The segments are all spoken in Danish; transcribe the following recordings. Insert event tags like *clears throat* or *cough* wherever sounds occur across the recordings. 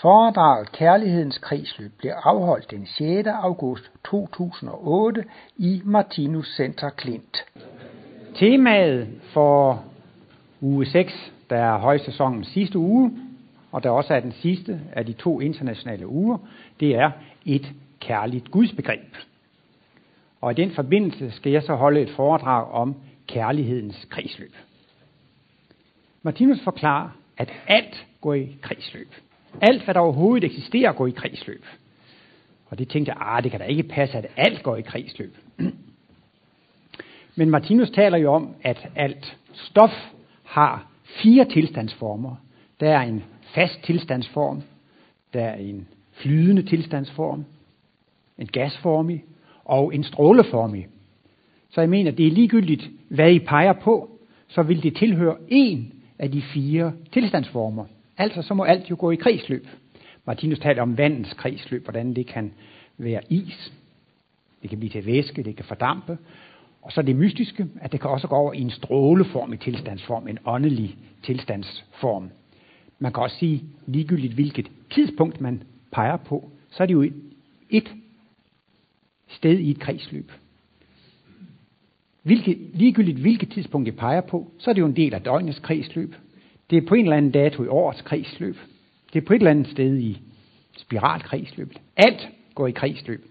Foredraget Kærlighedens kredsløb blev afholdt den 6. august 2008 i Martinus Center Klint. Temaet for uge 6, der er højsæsonens sidste uge, og der også er den sidste af de to internationale uger, det er et kærligt gudsbegreb. Og i den forbindelse skal jeg så holde et foredrag om kærlighedens kredsløb. Martinus forklarer, at alt går i kredsløb. Alt, hvad der overhovedet eksisterer, går i kredsløb. Og det tænkte jeg, ah, det kan da ikke passe, at alt går i kredsløb. Men Martinus taler jo om, at alt stof har fire tilstandsformer. Der er en fast tilstandsform, der er en flydende tilstandsform, en gasformig og en stråleformig. Så jeg mener, det er ligegyldigt, hvad I peger på, så vil det tilhøre en af de fire tilstandsformer. Altså så må alt jo gå i kredsløb. Martinus taler om vandens kredsløb, hvordan det kan være is, det kan blive til væske, det kan fordampe. Og så det mystiske, at det kan også gå over i en stråleform i tilstandsform, en åndelig tilstandsform. Man kan også sige, ligegyldigt hvilket tidspunkt man peger på, så er det jo et sted i et kredsløb. Hvilket, ligegyldigt hvilket tidspunkt det peger på, så er det jo en del af døgnets kredsløb. Det er på en eller anden dato i årets kredsløb. Det er på et eller andet sted i spiralkredsløbet. Alt går i kredsløb.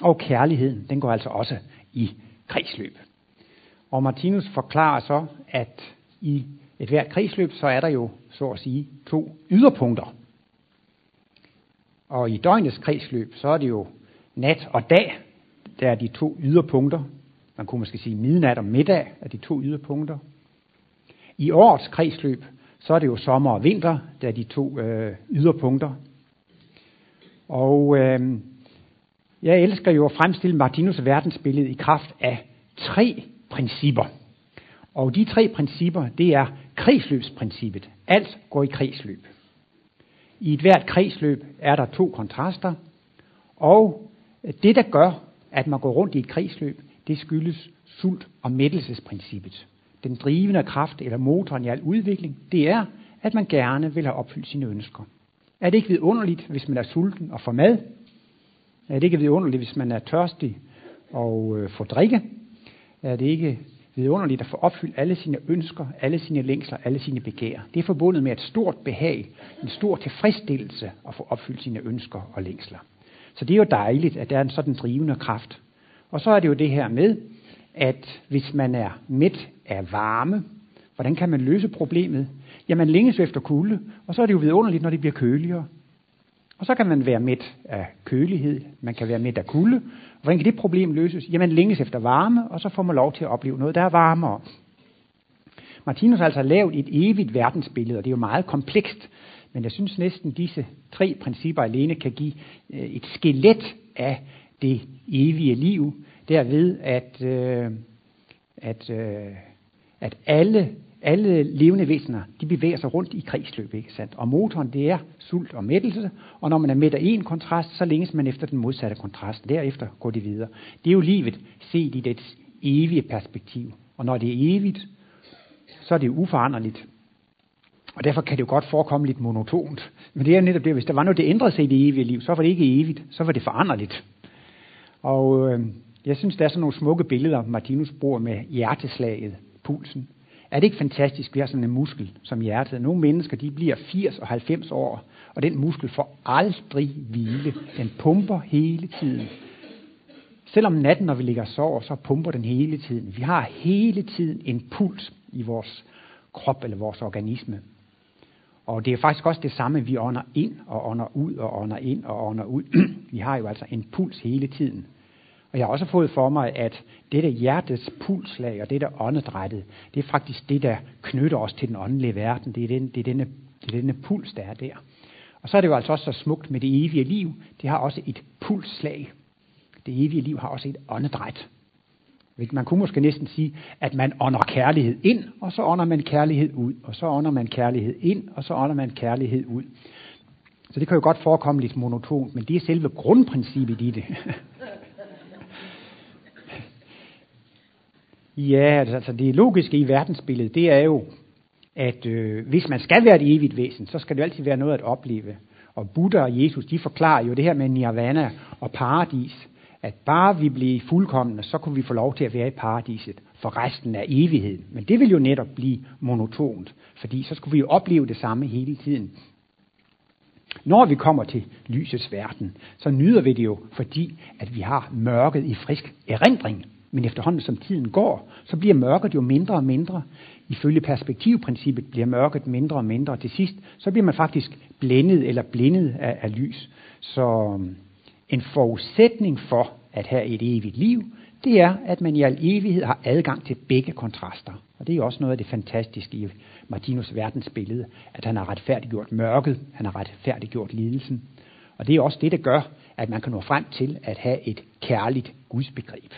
Og kærligheden, den går altså også i kredsløb. Og Martinus forklarer så, at i et hvert kredsløb, så er der jo, så at sige, to yderpunkter. Og i døgnets kredsløb, så er det jo nat og dag, der er de to yderpunkter. Man kunne måske sige midnat og middag er de to yderpunkter. I årets kredsløb, så er det jo sommer og vinter, der er de to øh, yderpunkter. Og øh, jeg elsker jo at fremstille Martinus verdensbillede i kraft af tre principper. Og de tre principper, det er kredsløbsprincippet. Alt går i kredsløb. I et hvert kredsløb er der to kontraster, og det, der gør, at man går rundt i et kredsløb, det skyldes sult- og mættelsesprincippet. Den drivende kraft eller motoren i al udvikling, det er, at man gerne vil have opfyldt sine ønsker. Er det ikke vidunderligt, hvis man er sulten og får mad? Er det ikke vidunderligt, hvis man er tørstig og øh, får drikke? Er det ikke vidunderligt at få opfyldt alle sine ønsker, alle sine længsler, alle sine begær? Det er forbundet med et stort behag, en stor tilfredsstillelse at få opfyldt sine ønsker og længsler. Så det er jo dejligt, at der er en sådan drivende kraft. Og så er det jo det her med, at hvis man er midt af varme, hvordan kan man løse problemet? Ja, man længes efter kulde, og så er det jo vidunderligt, når det bliver køligere. Og så kan man være midt af kølighed, man kan være midt af kulde. Hvordan kan det problem løses? Jamen længes efter varme, og så får man lov til at opleve noget, der er varmere. Martinus har altså lavet et evigt verdensbillede, og det er jo meget komplekst. Men jeg synes næsten, disse tre principper alene kan give øh, et skelet af det evige liv, derved at, øh, at, øh, at alle, alle levende væsener, de bevæger sig rundt i kredsløb, ikke sandt? Og motoren, det er sult og mættelse, og når man er midt af en kontrast, så længes man efter den modsatte kontrast. Derefter går det videre. Det er jo livet set i dets evige perspektiv. Og når det er evigt, så er det uforanderligt. Og derfor kan det jo godt forekomme lidt monotont. Men det er netop det, hvis der var noget, det ændrede sig i det evige liv, så var det ikke evigt, så var det foranderligt. Og øh, jeg synes, der er sådan nogle smukke billeder, Martinus bruger med hjerteslaget, pulsen. Er det ikke fantastisk, vi har sådan en muskel som hjertet? Nogle mennesker, de bliver 80 og 90 år, og den muskel får aldrig hvile. Den pumper hele tiden. Selvom natten, når vi ligger og sover, så pumper den hele tiden. Vi har hele tiden en puls i vores krop eller vores organisme. Og det er faktisk også det samme, vi ånder ind og ånder ud og ånder ind og ånder ud. *clears throat* vi har jo altså en puls hele tiden. Og jeg har også fået for mig, at det der hjertets pulslag og det der åndedrættet, det er faktisk det, der knytter os til den åndelige verden. Det er, den, det, er denne, det er denne puls, der er der. Og så er det jo altså også så smukt med det evige liv. Det har også et pulslag. Det evige liv har også et åndedræt. Man kunne måske næsten sige, at man ånder kærlighed ind, og så ånder man kærlighed ud, og så ånder man kærlighed ind, og så ånder man kærlighed ud. Så det kan jo godt forekomme lidt monotont, men det er selve grundprincippet i det. *laughs* ja, altså, altså det logiske i verdensbilledet, det er jo, at øh, hvis man skal være et evigt væsen, så skal det altid være noget at opleve. Og Buddha og Jesus, de forklarer jo det her med nirvana og paradis, at bare vi bliver fuldkommende, så kunne vi få lov til at være i paradiset for resten af evigheden. Men det vil jo netop blive monotont, fordi så skulle vi jo opleve det samme hele tiden. Når vi kommer til lysets verden, så nyder vi det jo, fordi at vi har mørket i frisk erindring. Men efterhånden som tiden går, så bliver mørket jo mindre og mindre. Ifølge perspektivprincippet bliver mørket mindre og mindre. Til sidst, så bliver man faktisk blændet eller blindet af, af lys. Så øhm, en forudsætning for at have et evigt liv, det er, at man i al evighed har adgang til begge kontraster. Og det er også noget af det fantastiske i Martinus verdensbillede, at han har retfærdiggjort mørket, han har retfærdiggjort lidelsen. Og det er også det, der gør, at man kan nå frem til at have et kærligt gudsbegreb.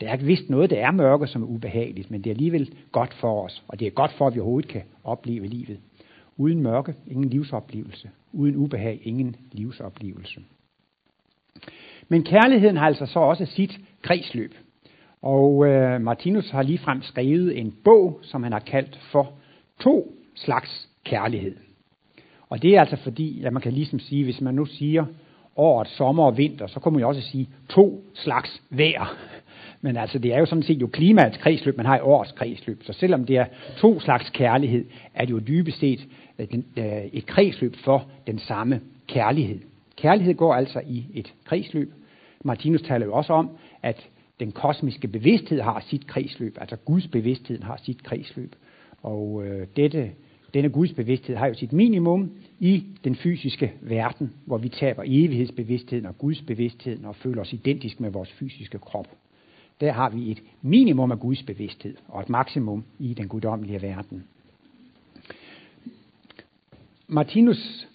Der er vist noget, der er mørke, som er ubehageligt, men det er alligevel godt for os, og det er godt for, at vi overhovedet kan opleve livet. Uden mørke, ingen livsoplevelse. Uden ubehag, ingen livsoplevelse. Men kærligheden har altså så også sit kredsløb. Og øh, Martinus har ligefrem skrevet en bog, som han har kaldt for to slags kærlighed. Og det er altså fordi, at man kan ligesom sige, hvis man nu siger året sommer og vinter, så kunne man jo også sige to slags vejr. Men altså, det er jo sådan set jo klimaets kredsløb, man har i årets kredsløb. Så selvom det er to slags kærlighed, er det jo dybest set øh, øh, et kredsløb for den samme kærlighed. Kærlighed går altså i et kredsløb. Martinus taler jo også om, at den kosmiske bevidsthed har sit kredsløb, altså Guds bevidsthed har sit kredsløb. Og øh, dette, denne Guds bevidsthed har jo sit minimum i den fysiske verden, hvor vi taber evighedsbevidstheden og Guds bevidstheden og føler os identisk med vores fysiske krop. Der har vi et minimum af Guds bevidsthed og et maksimum i den guddommelige verden. Martinus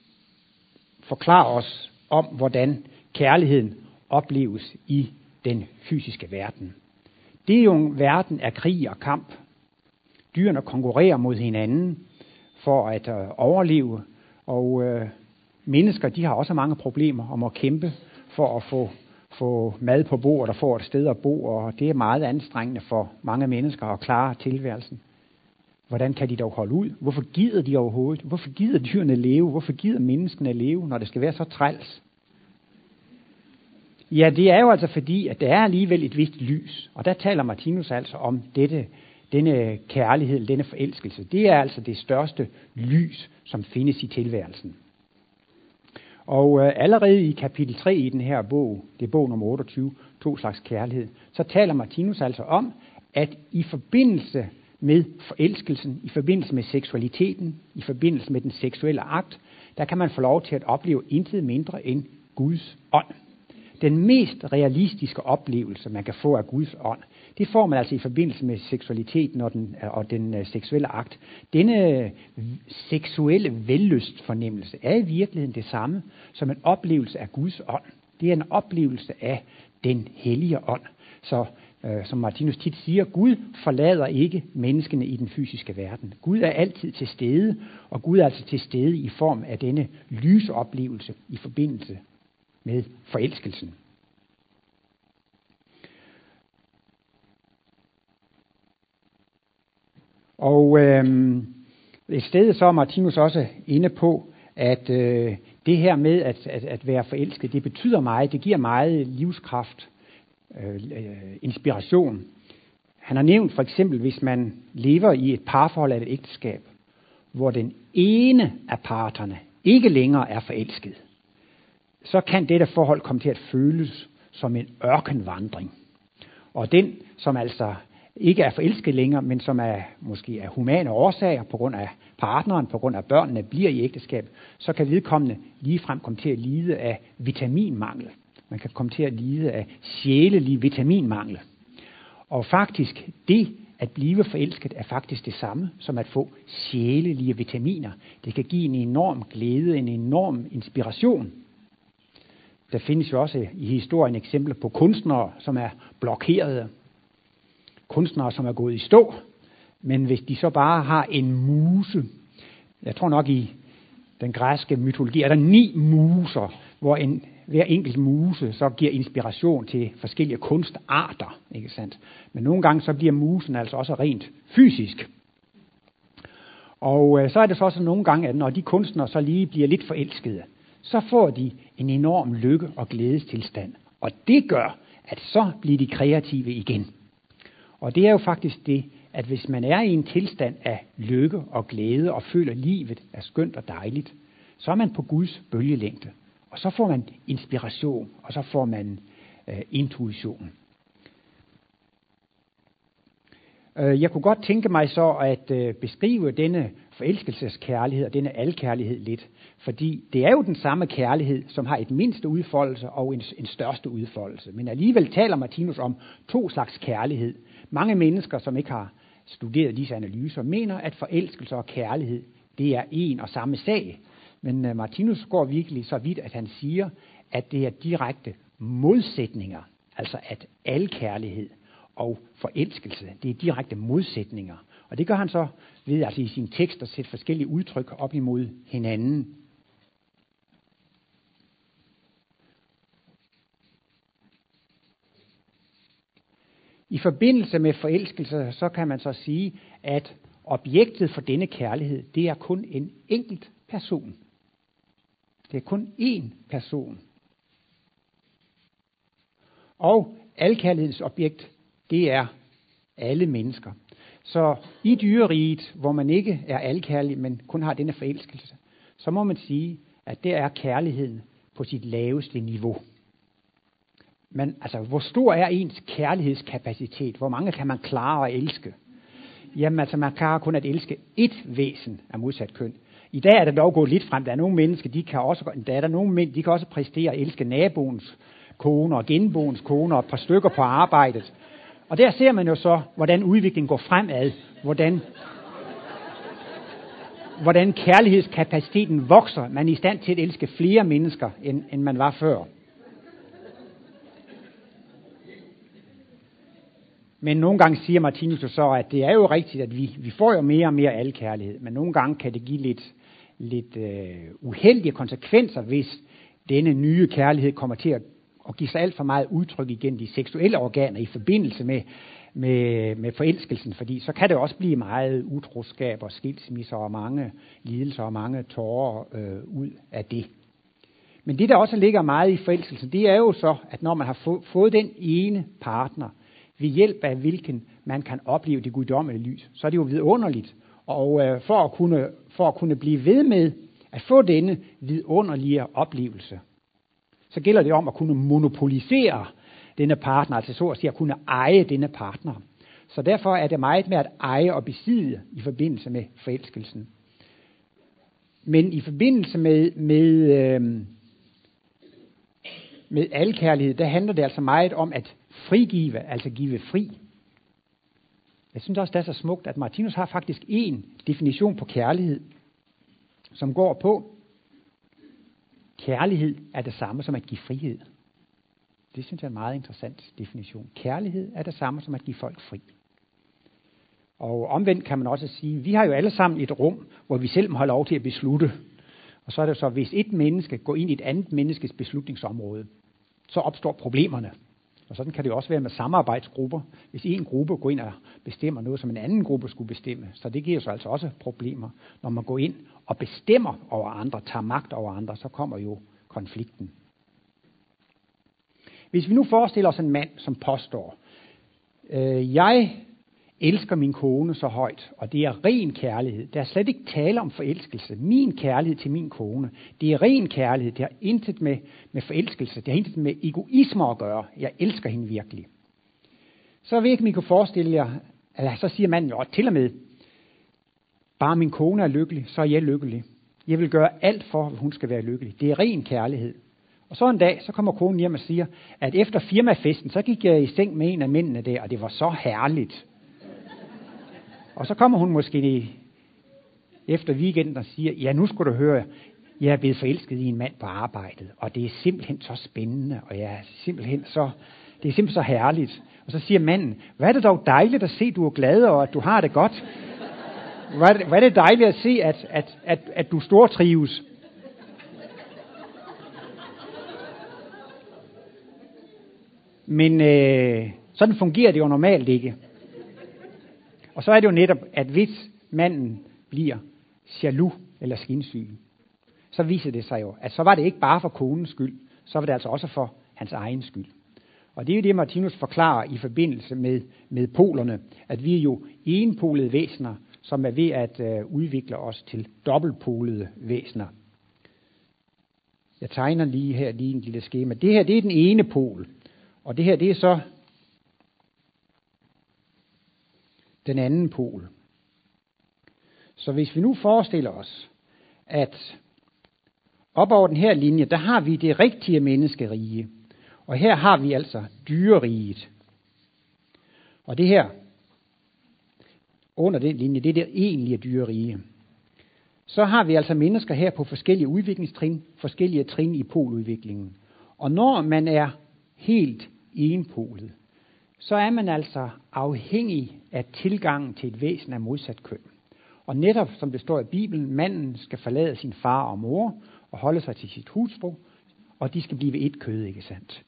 forklarer os om, hvordan kærligheden opleves i den fysiske verden. Det er jo en verden af krig og kamp. Dyrene konkurrerer mod hinanden for at øh, overleve, og øh, mennesker de har også mange problemer om at kæmpe for at få, få mad på bordet og få et sted at bo, og det er meget anstrengende for mange mennesker at klare tilværelsen. Hvordan kan de dog holde ud? Hvorfor gider de overhovedet? Hvorfor gider dyrene leve? Hvorfor gider menneskene leve, når det skal være så træls? Ja, det er jo altså fordi, at der er alligevel et vist lys. Og der taler Martinus altså om dette, denne kærlighed, denne forelskelse. Det er altså det største lys, som findes i tilværelsen. Og øh, allerede i kapitel 3 i den her bog, det er bog nummer 28, to slags kærlighed, så taler Martinus altså om, at i forbindelse med forelskelsen, i forbindelse med seksualiteten, i forbindelse med den seksuelle akt, der kan man få lov til at opleve intet mindre end Guds ånd. Den mest realistiske oplevelse, man kan få af Guds ånd, det får man altså i forbindelse med seksualiteten og den, og den uh, seksuelle akt. Denne øh, seksuelle vellystfornemmelse er i virkeligheden det samme som en oplevelse af Guds ånd. Det er en oplevelse af den hellige ånd. Så uh, som Martinus tit siger, Gud forlader ikke menneskene i den fysiske verden. Gud er altid til stede, og Gud er altså til stede i form af denne lysoplevelse i forbindelse med forelskelsen. Og øh, et sted så er Martinus også inde på, at øh, det her med at, at, at være forelsket, det betyder meget, det giver meget livskraft, øh, øh, inspiration. Han har nævnt for eksempel, hvis man lever i et parforhold eller et ægteskab, hvor den ene af parterne ikke længere er forelsket, så kan dette forhold komme til at føles som en ørkenvandring. Og den, som altså ikke er forelsket længere, men som er måske af humane årsager, på grund af partneren, på grund af børnene, bliver i ægteskab, så kan vedkommende ligefrem komme til at lide af vitaminmangel. Man kan komme til at lide af sjælelig vitaminmangel. Og faktisk, det at blive forelsket er faktisk det samme som at få sjælelige vitaminer. Det kan give en enorm glæde, en enorm inspiration. Der findes jo også i historien eksempler på kunstnere, som er blokerede. Kunstnere, som er gået i stå. Men hvis de så bare har en muse, jeg tror nok i den græske mytologi, er der ni muser, hvor en, hver enkelt muse så giver inspiration til forskellige kunstarter. Ikke sandt? Men nogle gange så bliver musen altså også rent fysisk. Og øh, så er det så også nogle gange, at når de kunstnere så lige bliver lidt forelskede, så får de en enorm lykke og glædestilstand. Og det gør, at så bliver de kreative igen. Og det er jo faktisk det, at hvis man er i en tilstand af lykke og glæde og føler, livet er skønt og dejligt, så er man på Guds bølgelængde. Og så får man inspiration, og så får man øh, intuition. Øh, jeg kunne godt tænke mig så at øh, beskrive denne forelskelseskærlighed og denne alkærlighed lidt. Fordi det er jo den samme kærlighed, som har et mindste udfoldelse og en, en største udfoldelse. Men alligevel taler Martinus om to slags kærlighed. Mange mennesker, som ikke har studeret disse analyser, mener, at forelskelse og kærlighed, det er en og samme sag. Men øh, Martinus går virkelig så vidt, at han siger, at det er direkte modsætninger. Altså at al kærlighed og forelskelse, det er direkte modsætninger. Og det gør han så ved altså i sin tekst at sætte forskellige udtryk op imod hinanden. I forbindelse med forelskelse, så kan man så sige, at objektet for denne kærlighed, det er kun en enkelt person. Det er kun én person. Og alkærlighedens objekt, det er alle mennesker. Så i dyreriget, hvor man ikke er alkærlig, men kun har denne forelskelse, så må man sige, at det er kærligheden på sit laveste niveau. Men altså, hvor stor er ens kærlighedskapacitet? Hvor mange kan man klare at elske? Jamen altså, man klarer kun at elske ét væsen af modsat køn. I dag er det dog gået lidt frem. Der er nogle mennesker, de kan også, der er der nogle mænd, de kan også præstere at elske naboens kone og genboens kone og et par stykker på arbejdet. Og der ser man jo så, hvordan udviklingen går fremad, hvordan, hvordan kærlighedskapaciteten vokser. Man er i stand til at elske flere mennesker, end, end man var før. Men nogle gange siger Martinus så, at det er jo rigtigt, at vi, vi får jo mere og mere alkærlighed, men nogle gange kan det give lidt, lidt øh, uheldige konsekvenser, hvis denne nye kærlighed kommer til at, at give sig alt for meget udtryk igennem de seksuelle organer i forbindelse med, med, med forelskelsen, fordi så kan det også blive meget utroskab og skilsmisser og mange lidelser og mange tårer øh, ud af det. Men det, der også ligger meget i forelskelsen, det er jo så, at når man har få, fået den ene partner, ved hjælp af hvilken man kan opleve det guddommelige lys, så er det jo vidunderligt. Og øh, for, at kunne, for at kunne blive ved med at få denne vidunderlige oplevelse, så gælder det om at kunne monopolisere denne partner, altså så at sige at kunne eje denne partner. Så derfor er det meget med at eje og besidde i forbindelse med forelskelsen. Men i forbindelse med, med, øh, med alkærlighed, der handler det altså meget om at frigive, altså give fri. Jeg synes også, det er så smukt, at Martinus har faktisk en definition på kærlighed, som går på, kærlighed er det samme som at give frihed. Det synes jeg er en meget interessant definition. Kærlighed er det samme som at give folk fri. Og omvendt kan man også sige, vi har jo alle sammen et rum, hvor vi selv må have lov til at beslutte. Og så er det så, hvis et menneske går ind i et andet menneskes beslutningsområde, så opstår problemerne. Og sådan kan det også være med samarbejdsgrupper. Hvis en gruppe går ind og bestemmer noget, som en anden gruppe skulle bestemme, så det giver så altså også problemer. Når man går ind og bestemmer over andre, tager magt over andre, så kommer jo konflikten. Hvis vi nu forestiller os en mand, som påstår, øh, jeg elsker min kone så højt, og det er ren kærlighed. Der er slet ikke tale om forelskelse. Min kærlighed til min kone, det er ren kærlighed. Det har intet med, med forelskelse, det har intet med egoisme at gøre. Jeg elsker hende virkelig. Så ved ikke, om I kan forestille jer, eller så siger manden jo til og med, bare min kone er lykkelig, så er jeg lykkelig. Jeg vil gøre alt for, at hun skal være lykkelig. Det er ren kærlighed. Og så en dag, så kommer konen hjem og siger, at efter firmafesten, så gik jeg i seng med en af mændene der, og det var så herligt. Og så kommer hun måske efter weekenden og siger, ja, nu skulle du høre, jeg er blevet forelsket i en mand på arbejdet, og det er simpelthen så spændende, og jeg er simpelthen så, det er simpelthen så herligt. Og så siger manden, hvad er det dog dejligt at se, du er glad, og at du har det godt. Hvad er det, hvad er det dejligt at se, at, at, at, at du stortrives. Men øh, sådan fungerer det jo normalt ikke. Og så er det jo netop, at hvis manden bliver jaloux eller skinsyg, så viser det sig jo, at så var det ikke bare for konens skyld, så var det altså også for hans egen skyld. Og det er jo det, Martinus forklarer i forbindelse med, med polerne, at vi er jo enpolede væsener, som er ved at øh, udvikle os til dobbeltpolede væsener. Jeg tegner lige her lige en lille skema. Det her det er den ene pol, og det her det er så den anden pol. Så hvis vi nu forestiller os, at op over den her linje, der har vi det rigtige menneskerige. Og her har vi altså dyreriget. Og det her, under den linje, det er det egentlige dyrerige. Så har vi altså mennesker her på forskellige udviklingstrin, forskellige trin i poludviklingen. Og når man er helt enpolet, så er man altså afhængig af tilgangen til et væsen af modsat køn. Og netop som det står i Bibelen, manden skal forlade sin far og mor og holde sig til sit hustru, og de skal blive et kød, ikke sandt?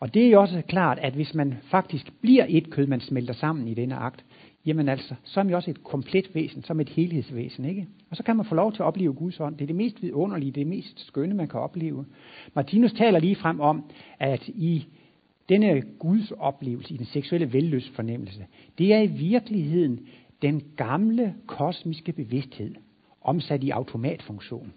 Og det er jo også klart, at hvis man faktisk bliver et kød, man smelter sammen i denne akt, jamen altså, så er man jo også et komplet væsen, som et helhedsvæsen, ikke? Og så kan man få lov til at opleve Guds ånd. Det er det mest vidunderlige, det er det mest skønne, man kan opleve. Martinus taler lige frem om, at i denne Guds oplevelse, i den seksuelle velløsfornemmelse, det er i virkeligheden den gamle kosmiske bevidsthed, omsat i automatfunktion.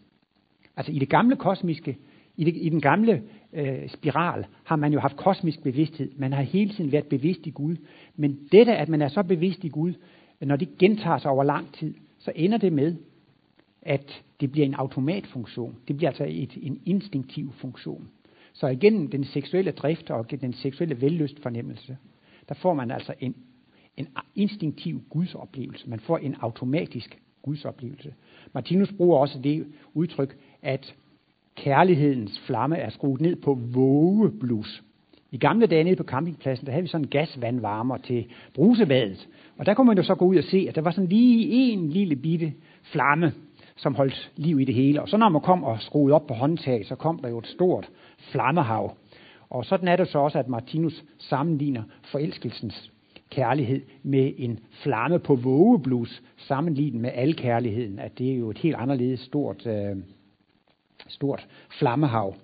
Altså i det gamle kosmiske, i, det, i den gamle øh, spiral, har man jo haft kosmisk bevidsthed. Man har hele tiden været bevidst i Gud. Men dette, at man er så bevidst i Gud, når det gentager sig over lang tid, så ender det med, at det bliver en automatfunktion. Det bliver altså et, en instinktiv funktion. Så igennem den seksuelle drift og den seksuelle vellystfornemmelse, der får man altså en, en instinktiv gudsoplevelse. Man får en automatisk gudsoplevelse. Martinus bruger også det udtryk, at kærlighedens flamme er skruet ned på vågeblus. I gamle dage nede på campingpladsen, der havde vi sådan en gasvandvarmer til brusebadet. Og der kunne man jo så gå ud og se, at der var sådan lige en lille bitte flamme, som holdt liv i det hele. Og så når man kom og skruede op på håndtaget, så kom der jo et stort flammehav. Og sådan er det så også, at Martinus sammenligner forelskelsens kærlighed med en flamme på vågeblus, sammenlignet med al kærligheden, at det er jo et helt anderledes stort, øh, stort flammehav.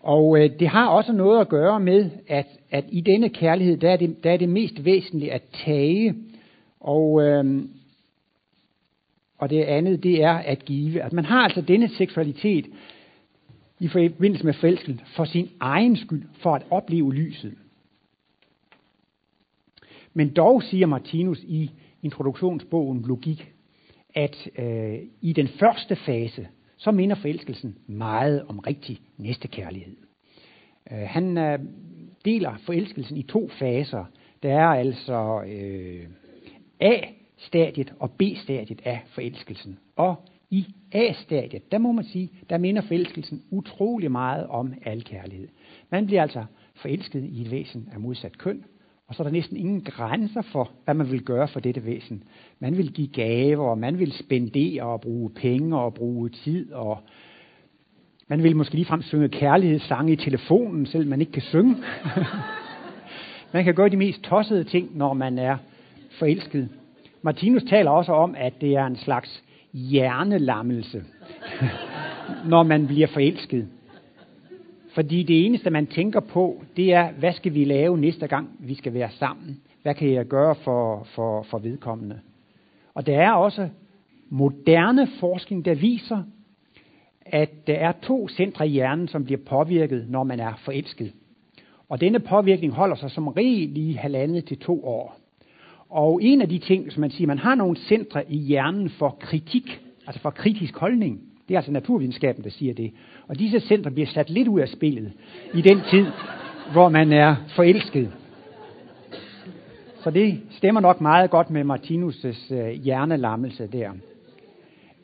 Og øh, det har også noget at gøre med, at, at i denne kærlighed, der er, det, der er det mest væsentlige at tage, og, øh, og det andet, det er at give. At man har altså denne seksualitet i forbindelse med forelskelsen for sin egen skyld, for at opleve lyset. Men dog siger Martinus i introduktionsbogen Logik, at øh, i den første fase, så minder forelskelsen meget om rigtig næstekærlighed. Øh, han øh, deler forelskelsen i to faser. Der er altså øh, stadiet og B-stadiet af forelskelsen. Og i A-stadiet, der må man sige, der minder forelskelsen utrolig meget om al kærlighed. Man bliver altså forelsket i et væsen af modsat køn, og så er der næsten ingen grænser for, hvad man vil gøre for dette væsen. Man vil give gaver, og man vil spendere og bruge penge og bruge tid, og man vil måske ligefrem synge kærlighedssange i telefonen, selv man ikke kan synge. *laughs* man kan gøre de mest tossede ting, når man er forelsket. Martinus taler også om, at det er en slags hjernelammelse, *laughs* når man bliver forelsket. Fordi det eneste, man tænker på, det er, hvad skal vi lave næste gang, vi skal være sammen? Hvad kan jeg gøre for, for, for vedkommende? Og der er også moderne forskning, der viser, at der er to centre i hjernen, som bliver påvirket, når man er forelsket. Og denne påvirkning holder sig som regel i halvandet til to år. Og en af de ting, som man siger, man har nogle centre i hjernen for kritik, altså for kritisk holdning. Det er altså naturvidenskaben, der siger det. Og disse centre bliver sat lidt ud af spillet i den tid, hvor man er forelsket. Så det stemmer nok meget godt med Martinus' øh, hjernelammelse der.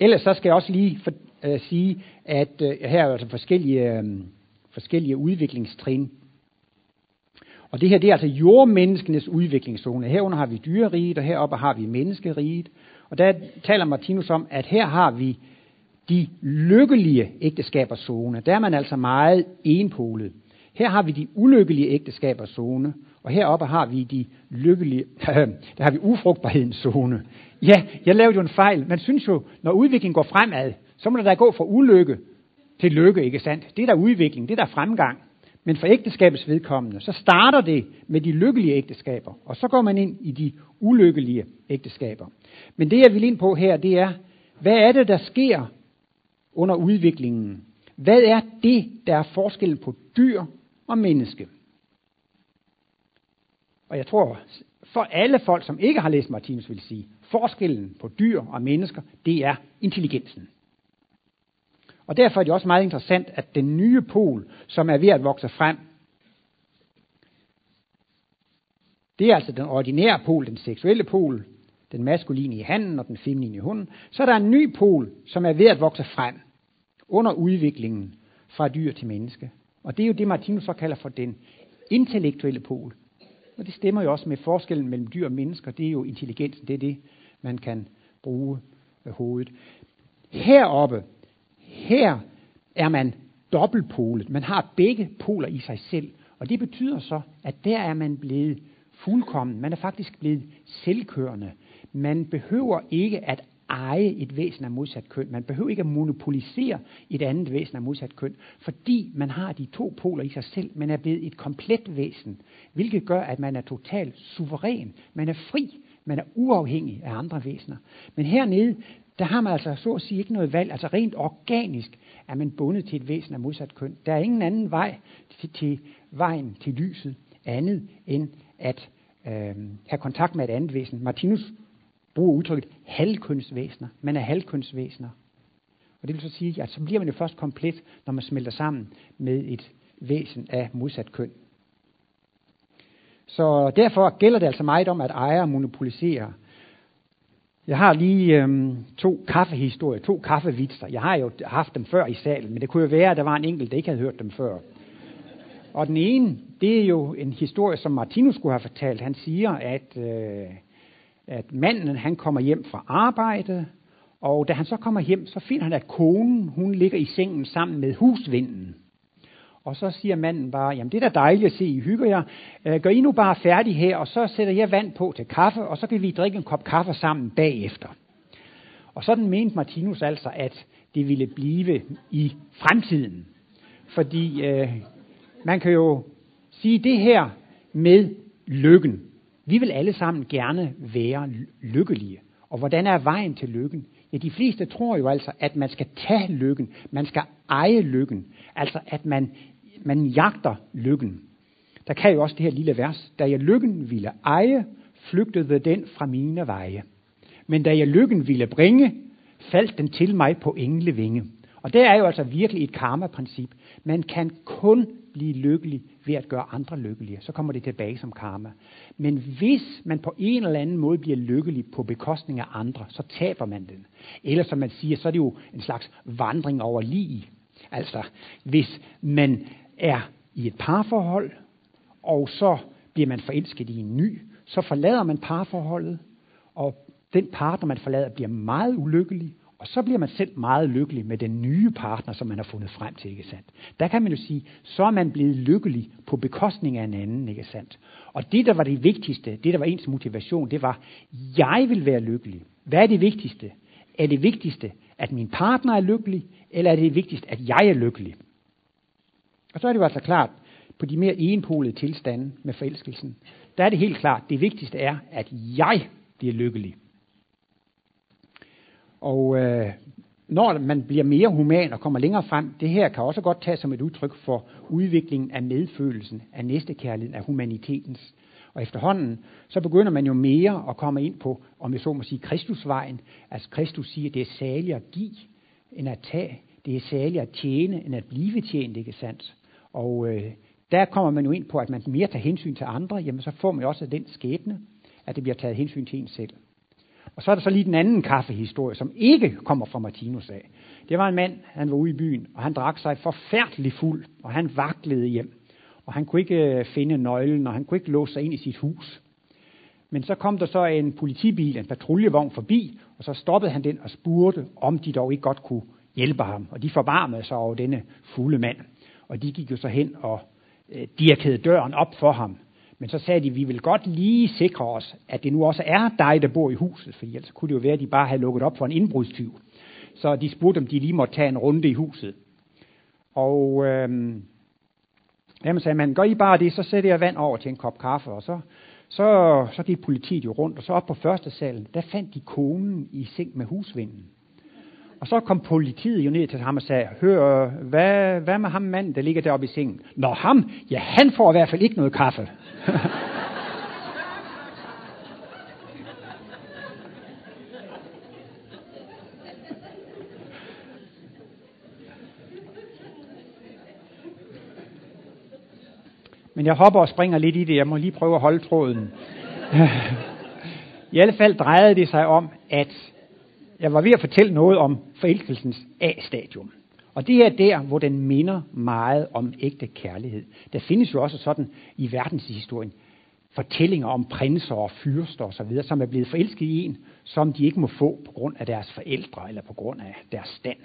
Ellers så skal jeg også lige for, øh, sige, at øh, her er altså forskellige, øh, forskellige udviklingstrin. Og det her det er altså jordmenneskenes udviklingszone. Herunder har vi dyreriget, og heroppe har vi menneskeriget. Og der taler Martinus om, at her har vi de lykkelige ægteskabers zone. Der er man altså meget enpolet. Her har vi de ulykkelige ægteskabers zone, og heroppe har vi de lykkelige, *clears throat* der har vi ufrugtbarhedens zone. Ja, jeg lavede jo en fejl. Man synes jo, når udviklingen går fremad, så må der da gå fra ulykke til lykke, ikke sandt? Det er der udvikling, det er der fremgang. Men for ægteskabets vedkommende, så starter det med de lykkelige ægteskaber, og så går man ind i de ulykkelige ægteskaber. Men det jeg vil ind på her, det er, hvad er det, der sker under udviklingen? Hvad er det, der er forskellen på dyr og menneske? Og jeg tror, for alle folk, som ikke har læst Martinus, vil sige, forskellen på dyr og mennesker, det er intelligensen. Og derfor er det også meget interessant, at den nye pol, som er ved at vokse frem, det er altså den ordinære pol, den seksuelle pol, den maskuline i handen og den feminine i hunden. Så er der en ny pol, som er ved at vokse frem under udviklingen fra dyr til menneske. Og det er jo det, Martinus så kalder for den intellektuelle pol. Og det stemmer jo også med forskellen mellem dyr og mennesker. Det er jo intelligensen, det er det, man kan bruge øh, hovedet. Heroppe, her er man dobbeltpolet. Man har begge poler i sig selv. Og det betyder så, at der er man blevet fuldkommen. Man er faktisk blevet selvkørende. Man behøver ikke at eje et væsen af modsat køn. Man behøver ikke at monopolisere et andet væsen af modsat køn, fordi man har de to poler i sig selv. Man er blevet et komplet væsen, hvilket gør, at man er totalt suveræn. Man er fri. Man er uafhængig af andre væsener. Men hernede, der har man altså så at sige ikke noget valg. Altså rent organisk er man bundet til et væsen af modsat køn. Der er ingen anden vej til, til vejen til lyset andet end at øh, have kontakt med et andet væsen. Martinus bruger udtrykket halvkønsvæsener. Man er halvkønsvæsener. Og det vil så sige, at så bliver man jo først komplet, når man smelter sammen med et væsen af modsat køn. Så derfor gælder det altså meget om, at ejere monopoliserer. Jeg har lige øhm, to kaffehistorier, to kaffevitser. Jeg har jo haft dem før i salen, men det kunne jo være, at der var en enkelt, der ikke havde hørt dem før. Og den ene, det er jo en historie, som Martinus skulle have fortalt. Han siger, at, øh, at manden han kommer hjem fra arbejde, og da han så kommer hjem, så finder han, at konen hun ligger i sengen sammen med husvinden. Og så siger manden bare, jamen det er da dejligt at se, I hygger jer. Øh, gør I nu bare færdig her, og så sætter jeg vand på til kaffe, og så kan vi drikke en kop kaffe sammen bagefter. Og sådan mente Martinus altså, at det ville blive i fremtiden. Fordi øh, man kan jo sige det her med lykken. Vi vil alle sammen gerne være lykkelige. Og hvordan er vejen til lykken? Ja, de fleste tror jo altså, at man skal tage lykken. Man skal eje lykken. Altså, at man man jagter lykken. Der kan jo også det her lille vers. Da jeg lykken ville eje, flygtede den fra mine veje. Men da jeg lykken ville bringe, faldt den til mig på englevinge. Og det er jo altså virkelig et karma-princip. Man kan kun blive lykkelig ved at gøre andre lykkelige. Så kommer det tilbage som karma. Men hvis man på en eller anden måde bliver lykkelig på bekostning af andre, så taber man den. Eller som man siger, så er det jo en slags vandring over lige. Altså, hvis man er i et parforhold, og så bliver man forelsket i en ny, så forlader man parforholdet, og den partner, man forlader, bliver meget ulykkelig, og så bliver man selv meget lykkelig med den nye partner, som man har fundet frem til, ikke sandt? Der kan man jo sige, så er man blevet lykkelig på bekostning af en anden, ikke sandt? Og det, der var det vigtigste, det, der var ens motivation, det var, jeg vil være lykkelig. Hvad er det vigtigste? Er det vigtigste, at min partner er lykkelig, eller er det vigtigst, at jeg er lykkelig? Og så er det jo altså klart, på de mere enpolede tilstande med forelskelsen, der er det helt klart, det vigtigste er, at jeg bliver lykkelig. Og øh, når man bliver mere human og kommer længere frem, det her kan også godt tages som et udtryk for udviklingen af medfølelsen, af næstekærligheden, af humanitetens. Og efterhånden, så begynder man jo mere at komme ind på, om jeg så må sige, Kristusvejen. Altså Kristus siger, at det er særligt at give, end at tage. Det er særligt at tjene, end at blive tjent, ikke sandt? Og øh, der kommer man jo ind på, at man mere tager hensyn til andre, jamen så får man jo også den skæbne, at det bliver taget hensyn til en selv. Og så er der så lige den anden kaffehistorie, som ikke kommer fra Martinus af. Det var en mand, han var ude i byen, og han drak sig forfærdelig fuld, og han vaklede hjem. Og han kunne ikke øh, finde nøglen, og han kunne ikke låse sig ind i sit hus. Men så kom der så en politibil, en patruljevogn forbi, og så stoppede han den og spurgte, om de dog ikke godt kunne hjælpe ham. Og de forbarmede sig over denne fulde mand. Og de gik jo så hen og øh, dirkede døren op for ham. Men så sagde de, vi vil godt lige sikre os, at det nu også er dig, der bor i huset, for ellers kunne det jo være, at de bare havde lukket op for en indbrudstyv. Så de spurgte, om de lige måtte tage en runde i huset. Og øh, jamen sagde man, gør I bare det, så sætter jeg vand over til en kop kaffe, og så, så, så gik politiet jo rundt, og så op på første salen, der fandt de konen i seng med husvinden. Og så kom politiet jo ned til ham og sagde, hør, hvad, hvad med ham mand, der ligger deroppe i sengen? Nå ham, ja han får i hvert fald ikke noget kaffe. *laughs* Men jeg hopper og springer lidt i det. Jeg må lige prøve at holde tråden. *laughs* I alle fald drejede det sig om, at jeg var ved at fortælle noget om forelskelsens A-stadium. Og det er der, hvor den minder meget om ægte kærlighed. Der findes jo også sådan i verdenshistorien fortællinger om prinser og fyrster osv., som er blevet forelsket i en, som de ikke må få på grund af deres forældre eller på grund af deres stand.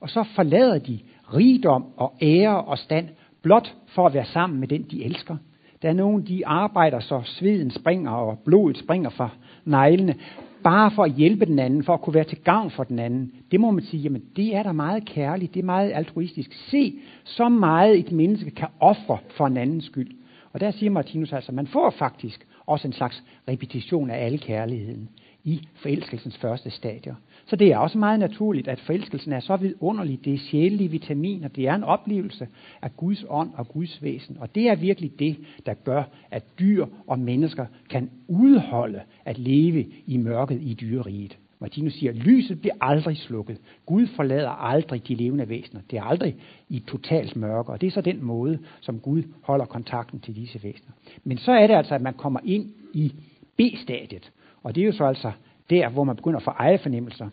Og så forlader de rigdom og ære og stand blot for at være sammen med den, de elsker. Der er nogen, de arbejder så sveden springer og blodet springer fra neglene, bare for at hjælpe den anden, for at kunne være til gavn for den anden. Det må man sige, jamen det er da meget kærligt, det er meget altruistisk. Se, så meget et menneske kan ofre for en andens skyld. Og der siger Martinus altså, man får faktisk også en slags repetition af alle kærligheden i forelskelsens første stadier. Så det er også meget naturligt, at forelskelsen er så vidunderlig. Det er sjælelige vitaminer. Det er en oplevelse af Guds ånd og Guds væsen. Og det er virkelig det, der gør, at dyr og mennesker kan udholde at leve i mørket i dyreriget. Martinus siger, at lyset bliver aldrig slukket. Gud forlader aldrig de levende væsener. Det er aldrig i totalt mørke, og det er så den måde, som Gud holder kontakten til disse væsener. Men så er det altså, at man kommer ind i B-stadiet, og det er jo så altså der, hvor man begynder at få ejerfornemmelser.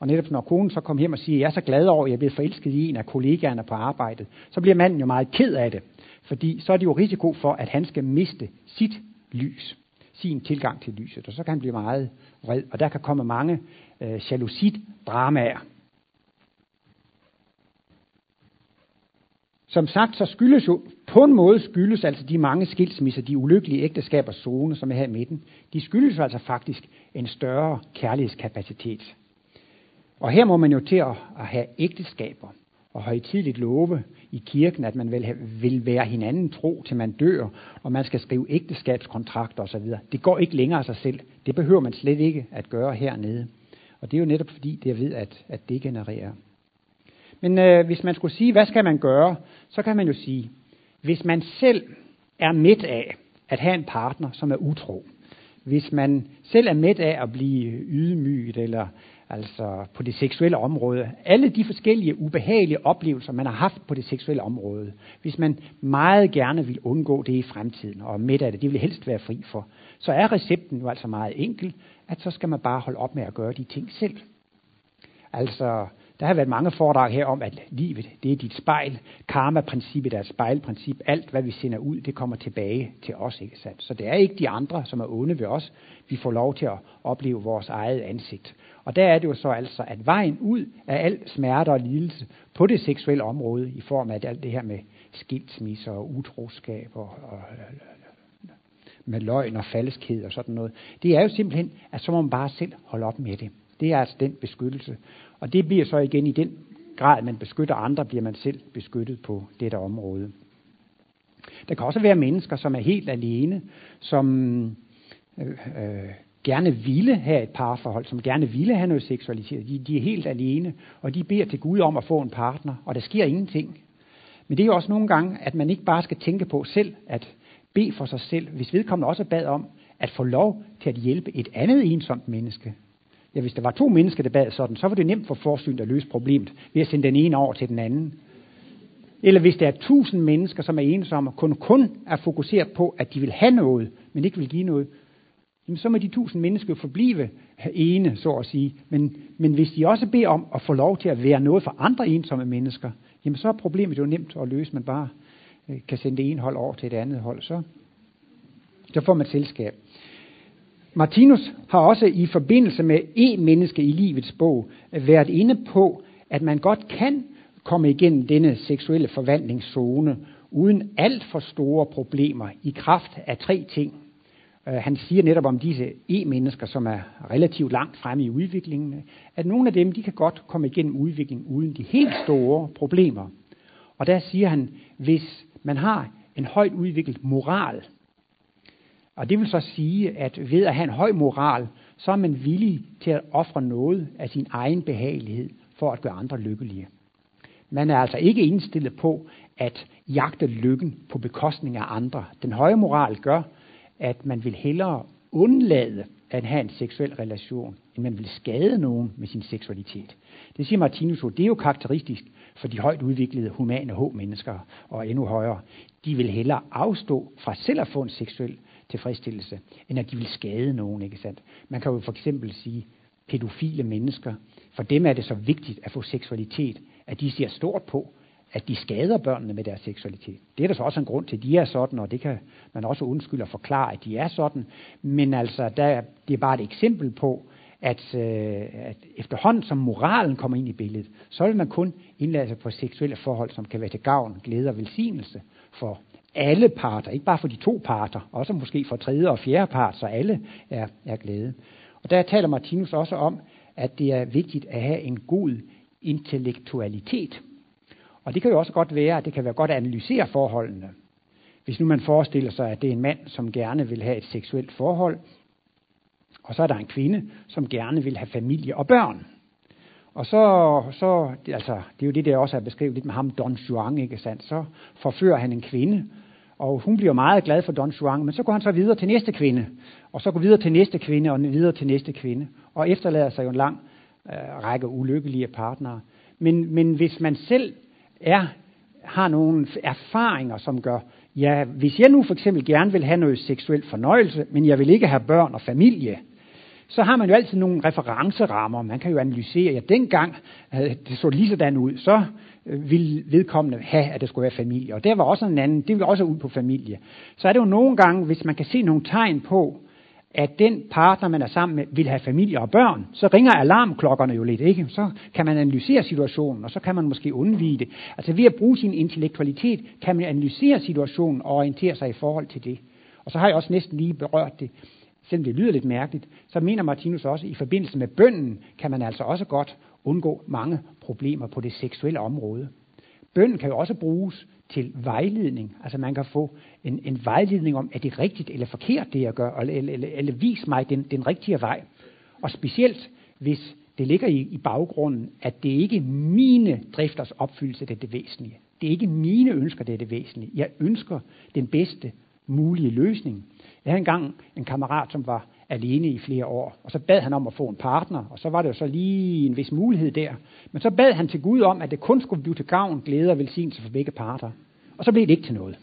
Og netop når konen så kommer hjem og siger, jeg er så glad over, at jeg er blevet forelsket i en af kollegaerne på arbejdet, så bliver manden jo meget ked af det. Fordi så er det jo risiko for, at han skal miste sit lys, sin tilgang til lyset, og så kan han blive meget vred. Og der kan komme mange øh, jalousit-dramaer. Som sagt, så skyldes jo, på en måde skyldes altså de mange skilsmisser, de ulykkelige ægteskaber zone, som er her i midten, de skyldes altså faktisk en større kærlighedskapacitet. Og her må man jo til at have ægteskaber og højtidligt love i kirken, at man vil, have, vil være hinanden tro, til man dør, og man skal skrive ægteskabskontrakter osv. Det går ikke længere af sig selv. Det behøver man slet ikke at gøre hernede. Og det er jo netop fordi, det er ved, at, at det genererer. Men øh, hvis man skulle sige, hvad skal man gøre, så kan man jo sige, hvis man selv er midt af at have en partner, som er utro, hvis man selv er midt af at blive ydmyget, eller altså på det seksuelle område, alle de forskellige ubehagelige oplevelser, man har haft på det seksuelle område, hvis man meget gerne vil undgå det i fremtiden, og midt af det, det vil helst være fri for, så er recepten jo altså meget enkel, at så skal man bare holde op med at gøre de ting selv. Altså, der har været mange foredrag her om, at livet, det er dit spejl. Karma-princippet er et spejlprincip. Alt, hvad vi sender ud, det kommer tilbage til os. Ikke sandt? Så det er ikke de andre, som er onde ved os. Vi får lov til at opleve vores eget ansigt. Og der er det jo så altså, at vejen ud af al smerte og lidelse på det seksuelle område, i form af alt det her med skilsmisser og utroskab og, og med løgn og falskhed og sådan noget, det er jo simpelthen, at så må man bare selv holde op med det. Det er altså den beskyttelse. Og det bliver så igen i den grad, man beskytter andre, bliver man selv beskyttet på dette område. Der kan også være mennesker, som er helt alene, som øh, øh, gerne ville have et parforhold, som gerne ville have noget seksualitet. De, de er helt alene, og de beder til Gud om at få en partner, og der sker ingenting. Men det er jo også nogle gange, at man ikke bare skal tænke på selv at bede for sig selv, hvis vedkommende også bad om at få lov til at hjælpe et andet ensomt menneske. Ja, hvis der var to mennesker, der bad sådan, så var det nemt for forsynet at løse problemet ved at sende den ene over til den anden. Eller hvis der er tusind mennesker, som er ensomme, kun, kun er fokuseret på, at de vil have noget, men ikke vil give noget, jamen så må de tusind mennesker forblive ene, så at sige. Men, men hvis de også beder om at få lov til at være noget for andre ensomme mennesker, jamen så er problemet jo nemt at løse, man bare øh, kan sende det ene hold over til det andet hold. Så, så får man selskab. Martinus har også i forbindelse med e-menneske i livets bog været inde på, at man godt kan komme igennem denne seksuelle forvandlingszone, uden alt for store problemer i kraft af tre ting. Øh, han siger netop om disse e-mennesker, som er relativt langt fremme i udviklingen, at nogle af dem, de kan godt komme igennem udviklingen uden de helt store problemer. Og der siger han, hvis man har en højt udviklet moral, og det vil så sige, at ved at have en høj moral, så er man villig til at ofre noget af sin egen behagelighed for at gøre andre lykkelige. Man er altså ikke indstillet på at jagte lykken på bekostning af andre. Den høje moral gør, at man vil hellere undlade at have en seksuel relation, end man vil skade nogen med sin seksualitet. Det siger Martinus, det er jo karakteristisk for de højt udviklede humane H-mennesker og endnu højere. De vil hellere afstå fra selv at få en seksuel tilfredsstillelse, end at de vil skade nogen, ikke sandt? Man kan jo for eksempel sige, pædofile mennesker, for dem er det så vigtigt at få seksualitet, at de ser stort på, at de skader børnene med deres seksualitet. Det er der så også en grund til, at de er sådan, og det kan man også undskylde og forklare, at de er sådan. Men altså, der, det er bare et eksempel på, at, øh, at efterhånden som moralen kommer ind i billedet, så vil man kun indlade sig på seksuelle forhold, som kan være til gavn, glæde og velsignelse for alle parter, ikke bare for de to parter, også måske for tredje og fjerde part, så alle er, er glade. Og der taler Martinus også om, at det er vigtigt at have en god intellektualitet. Og det kan jo også godt være, at det kan være godt at analysere forholdene. Hvis nu man forestiller sig, at det er en mand, som gerne vil have et seksuelt forhold, og så er der en kvinde, som gerne vil have familie og børn. Og så, så altså, det er jo det, der også er beskrevet lidt med ham, Don Juan, ikke sandt? Så forfører han en kvinde, og hun bliver meget glad for Don Juan, men så går han så videre til næste kvinde, og så går videre til næste kvinde, og videre til næste kvinde, og efterlader sig jo en lang øh, række ulykkelige partnere. Men, men hvis man selv er, har nogle erfaringer, som gør, ja, hvis jeg nu for eksempel gerne vil have noget seksuel fornøjelse, men jeg vil ikke have børn og familie, så har man jo altid nogle referencerammer. Man kan jo analysere, ja, dengang øh, det så lige sådan ud, så øh, ville vedkommende have, at det skulle være familie. Og der var også en anden, det ville også ud på familie. Så er det jo nogle gange, hvis man kan se nogle tegn på, at den partner, man er sammen med, vil have familie og børn, så ringer alarmklokkerne jo lidt, ikke? Så kan man analysere situationen, og så kan man måske undvige det. Altså ved at bruge sin intellektualitet, kan man analysere situationen og orientere sig i forhold til det. Og så har jeg også næsten lige berørt det, selvom det lyder lidt mærkeligt, så mener Martinus også, at i forbindelse med bønden, kan man altså også godt undgå mange problemer på det seksuelle område. Bønden kan jo også bruges til vejledning. Altså man kan få en, en vejledning om, er det rigtigt eller forkert det jeg gør, eller, eller, eller, eller vis mig den, den rigtige vej. Og specielt hvis det ligger i, i baggrunden, at det ikke er mine drifters opfyldelse, det er det væsentlige. Det er ikke mine ønsker, det er det væsentlige. Jeg ønsker den bedste mulige løsning. Jeg havde engang en kammerat, som var alene i flere år, og så bad han om at få en partner, og så var det jo så lige en vis mulighed der. Men så bad han til Gud om, at det kun skulle blive til gavn, glæde og velsignelse for begge parter. Og så blev det ikke til noget.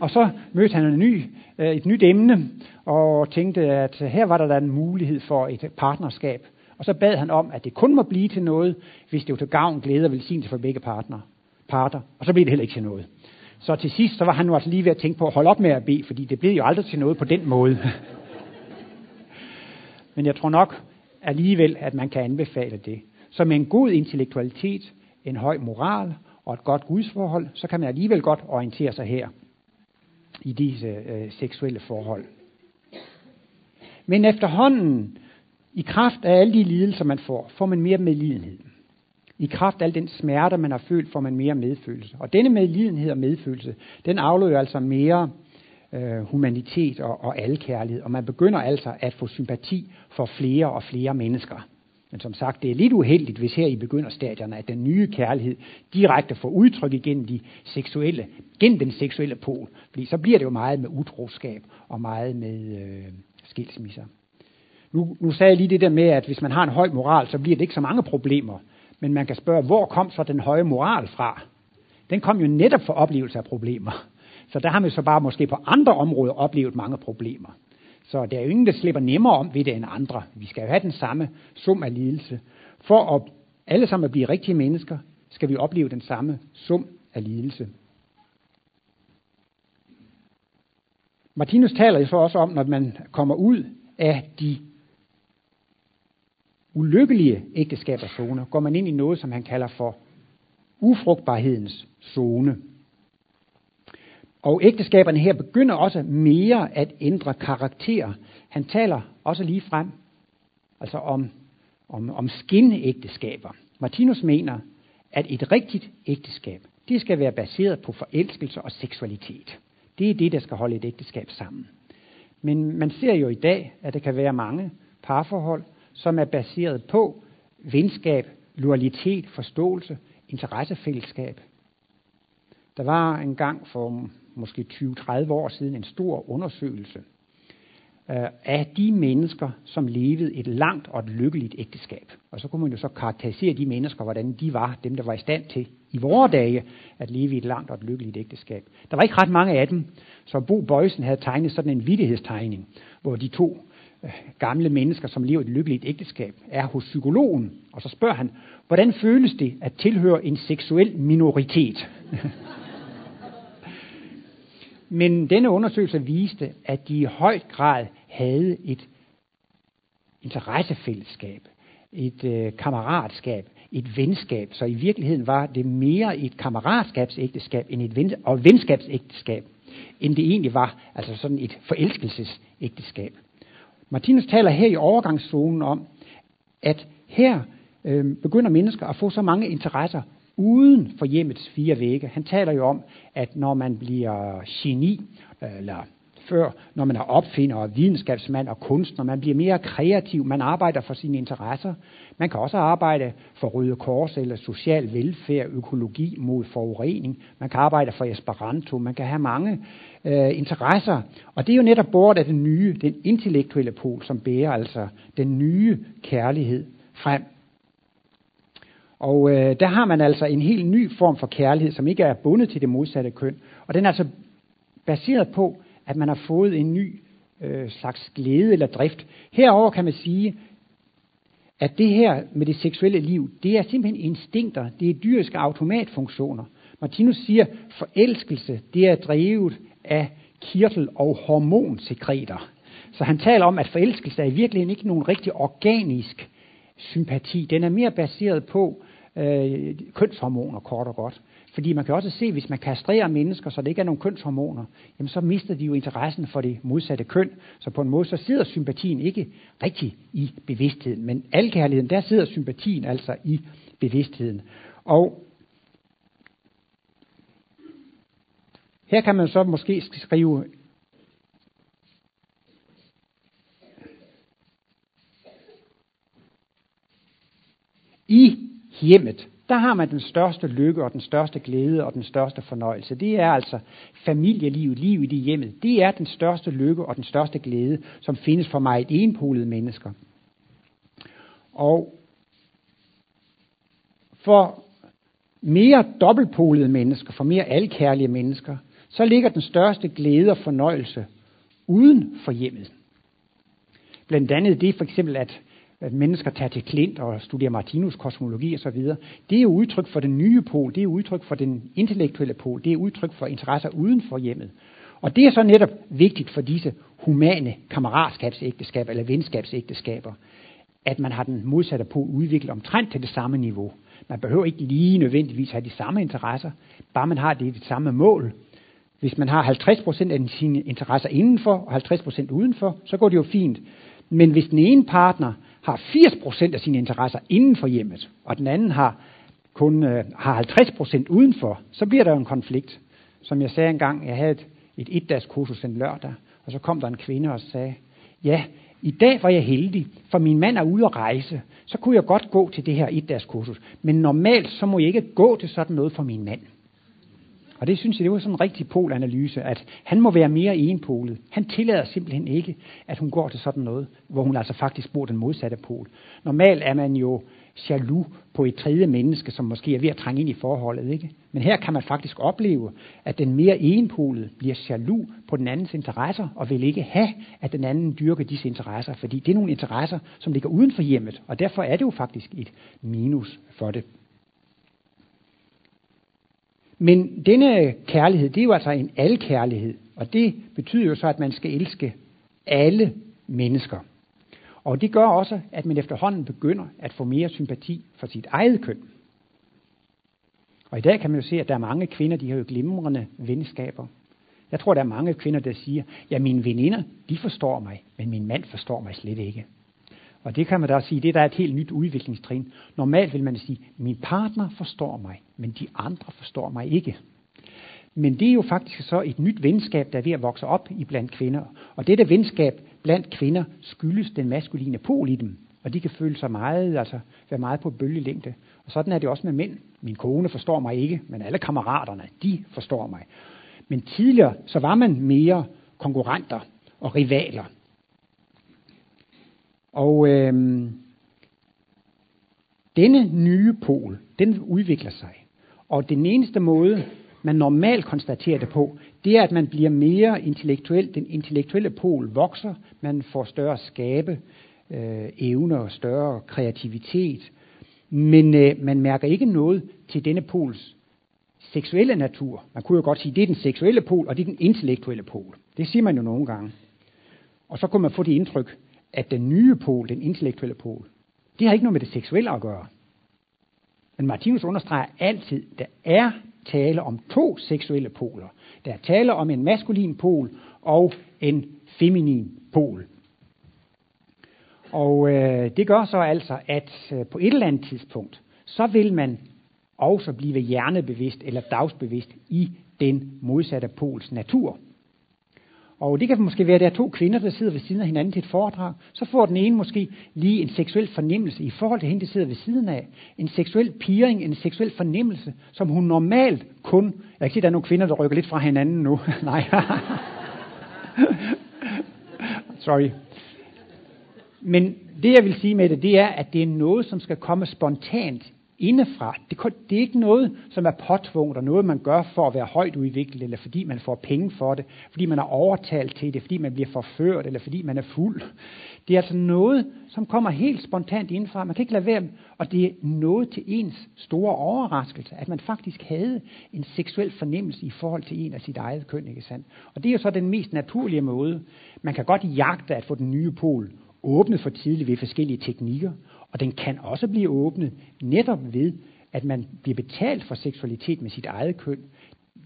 Og så mødte han en ny, øh, et nyt emne, og tænkte, at her var der da en mulighed for et partnerskab. Og så bad han om, at det kun må blive til noget, hvis det var til gavn, glæde og velsignelse for begge partner, parter. Og så blev det heller ikke til noget. Så til sidst, så var han jo altså lige ved at tænke på at holde op med at bede, fordi det blev jo aldrig til noget på den måde. *laughs* Men jeg tror nok alligevel, at man kan anbefale det. Så med en god intellektualitet, en høj moral og et godt gudsforhold, så kan man alligevel godt orientere sig her i disse øh, seksuelle forhold. Men efterhånden, i kraft af alle de lidelser, man får, får man mere medlidenhed. I kraft af al den smerte, man har følt, får man mere medfølelse. Og denne medlidenhed og medfølelse, den afløber altså mere øh, humanitet og, og alkærlighed. Og man begynder altså at få sympati for flere og flere mennesker. Men som sagt, det er lidt uheldigt, hvis her i begynderstadierne, at den nye kærlighed direkte får udtryk igennem de seksuelle, gennem den seksuelle pol. Fordi så bliver det jo meget med utroskab og meget med øh, skilsmisser. Nu, nu sagde jeg lige det der med, at hvis man har en høj moral, så bliver det ikke så mange problemer. Men man kan spørge, hvor kom så den høje moral fra? Den kom jo netop for oplevelse af problemer. Så der har man så bare måske på andre områder oplevet mange problemer. Så der er jo ingen, der slipper nemmere om ved det end andre. Vi skal jo have den samme sum af lidelse. For at alle sammen at blive rigtige mennesker, skal vi opleve den samme sum af lidelse. Martinus taler jo så også om, når man kommer ud af de ulykkelige ægteskabers zone, går man ind i noget, som han kalder for ufrugtbarhedens zone. Og ægteskaberne her begynder også mere at ændre karakter. Han taler også lige frem altså om, om, om skinægteskaber. Martinus mener, at et rigtigt ægteskab, det skal være baseret på forelskelse og seksualitet. Det er det, der skal holde et ægteskab sammen. Men man ser jo i dag, at der kan være mange parforhold, som er baseret på venskab, loyalitet, forståelse, interessefællesskab. Der var en gang for måske 20-30 år siden en stor undersøgelse øh, af de mennesker, som levede et langt og et lykkeligt ægteskab. Og så kunne man jo så karakterisere de mennesker, hvordan de var, dem der var i stand til i vore dage at leve i et langt og et lykkeligt ægteskab. Der var ikke ret mange af dem, så Bo Bøjsen havde tegnet sådan en vidighedstegning, hvor de to gamle mennesker, som lever et lykkeligt ægteskab, er hos psykologen, og så spørger han, hvordan føles det at tilhøre en seksuel minoritet? *laughs* Men denne undersøgelse viste, at de i høj grad havde et interessefællesskab, et øh, kammeratskab, et venskab. Så i virkeligheden var det mere et kammeratskabsægteskab end et ven, og venskabsægteskab, end det egentlig var, altså sådan et forelskelsesægteskab. Martinus taler her i overgangszonen om, at her øh, begynder mennesker at få så mange interesser uden for hjemmets fire vægge. Han taler jo om, at når man bliver geni, øh, eller før, når man er opfinder og videnskabsmand og kunstner, man bliver mere kreativ, man arbejder for sine interesser. Man kan også arbejde for Røde Kors eller social velfærd, økologi mod forurening. Man kan arbejde for Esperanto, man kan have mange øh, interesser. Og det er jo netop bort af den nye, den intellektuelle pol, som bærer altså den nye kærlighed frem. Og øh, der har man altså en helt ny form for kærlighed, som ikke er bundet til det modsatte køn. Og den er altså baseret på, at man har fået en ny øh, slags glæde eller drift. Herover kan man sige, at det her med det seksuelle liv, det er simpelthen instinkter, det er dyriske automatfunktioner. Martinus siger, forelskelse, det er drevet af kirtel- og hormonsekreter. Så han taler om, at forelskelse er i virkeligheden ikke nogen rigtig organisk sympati. Den er mere baseret på øh, kønshormoner, kort og godt. Fordi man kan også se, hvis man kastrerer mennesker, så det ikke er nogen kønshormoner, jamen så mister de jo interessen for det modsatte køn. Så på en måde, så sidder sympatien ikke rigtig i bevidstheden. Men alkærligheden, der sidder sympatien altså i bevidstheden. Og her kan man så måske skrive i hjemmet, der har man den største lykke og den største glæde og den største fornøjelse. Det er altså familielivet, livet i hjemmet. Det er den største lykke og den største glæde, som findes for mig et enpolet mennesker. Og for mere dobbeltpolede mennesker, for mere alkærlige mennesker, så ligger den største glæde og fornøjelse uden for hjemmet. Blandt andet det for eksempel, at at mennesker tager til Klint og studerer Martinus kosmologi osv., det er jo udtryk for den nye pol, det er udtryk for den intellektuelle pol, det er udtryk for interesser uden for hjemmet. Og det er så netop vigtigt for disse humane kammeratskabsægteskaber eller venskabsægteskaber, at man har den modsatte pol udviklet omtrent til det samme niveau. Man behøver ikke lige nødvendigvis have de samme interesser, bare man har det, det samme mål. Hvis man har 50% af sine interesser indenfor og 50% udenfor, så går det jo fint. Men hvis den ene partner har 80% af sine interesser inden for hjemmet, og den anden har kun øh, har 50% udenfor, så bliver der jo en konflikt. Som jeg sagde engang, jeg havde et, et et kursus en lørdag, og så kom der en kvinde og sagde, ja, i dag var jeg heldig, for min mand er ude at rejse, så kunne jeg godt gå til det her et kursus. Men normalt, så må jeg ikke gå til sådan noget for min mand. Og det synes jeg, det var sådan en rigtig polanalyse, at han må være mere enpolet. Han tillader simpelthen ikke, at hun går til sådan noget, hvor hun altså faktisk bor den modsatte pol. Normalt er man jo jaloux på et tredje menneske, som måske er ved at trænge ind i forholdet. Ikke? Men her kan man faktisk opleve, at den mere enpolede bliver jaloux på den andens interesser, og vil ikke have, at den anden dyrker disse interesser, fordi det er nogle interesser, som ligger uden for hjemmet, og derfor er det jo faktisk et minus for det. Men denne kærlighed, det er jo altså en alkærlighed, og det betyder jo så, at man skal elske alle mennesker. Og det gør også, at man efterhånden begynder at få mere sympati for sit eget køn. Og i dag kan man jo se, at der er mange kvinder, de har jo glimrende venskaber. Jeg tror, der er mange kvinder, der siger, ja, mine veninder, de forstår mig, men min mand forstår mig slet ikke. Og det kan man da sige, det der er et helt nyt udviklingstrin. Normalt vil man sige, min partner forstår mig, men de andre forstår mig ikke. Men det er jo faktisk så et nyt venskab, der er ved at vokse op i blandt kvinder. Og dette venskab blandt kvinder skyldes den maskuline pol i dem. Og de kan føle sig meget, altså være meget på bølgelængde. Og sådan er det også med mænd. Min kone forstår mig ikke, men alle kammeraterne, de forstår mig. Men tidligere, så var man mere konkurrenter og rivaler. Og øhm, denne nye pol, den udvikler sig. Og den eneste måde, man normalt konstaterer det på, det er, at man bliver mere intellektuel. Den intellektuelle pol vokser, man får større skabe, øh, evner og større kreativitet. Men øh, man mærker ikke noget til denne pols seksuelle natur. Man kunne jo godt sige, det er den seksuelle pol, og det er den intellektuelle pol. Det siger man jo nogle gange. Og så kunne man få det indtryk, at den nye pol, den intellektuelle pol, det har ikke noget med det seksuelle at gøre. Men Martinus understreger altid, der er tale om to seksuelle poler. Der er tale om en maskulin pol og en feminin pol. Og øh, det gør så altså, at øh, på et eller andet tidspunkt, så vil man også blive hjernebevidst eller dagsbevidst i den modsatte pols natur. Og det kan måske være, at der er to kvinder, der sidder ved siden af hinanden til et foredrag. Så får den ene måske lige en seksuel fornemmelse i forhold til hende, der sidder ved siden af. En seksuel piring, en seksuel fornemmelse, som hun normalt kun... Jeg kan se, at der er nogle kvinder, der rykker lidt fra hinanden nu. *laughs* Nej. Sorry. Men det, jeg vil sige med det, det er, at det er noget, som skal komme spontant indefra. Det, det er ikke noget, som er påtvunget, og noget, man gør for at være højt udviklet, eller fordi man får penge for det, fordi man er overtalt til det, fordi man bliver forført, eller fordi man er fuld. Det er altså noget, som kommer helt spontant indefra. Man kan ikke lade være, og det er noget til ens store overraskelse, at man faktisk havde en seksuel fornemmelse i forhold til en af sit eget køn, ikke sandt? Og det er jo så den mest naturlige måde. Man kan godt jagte at få den nye pol åbnet for tidligt ved forskellige teknikker, og den kan også blive åbnet netop ved, at man bliver betalt for seksualitet med sit eget køn,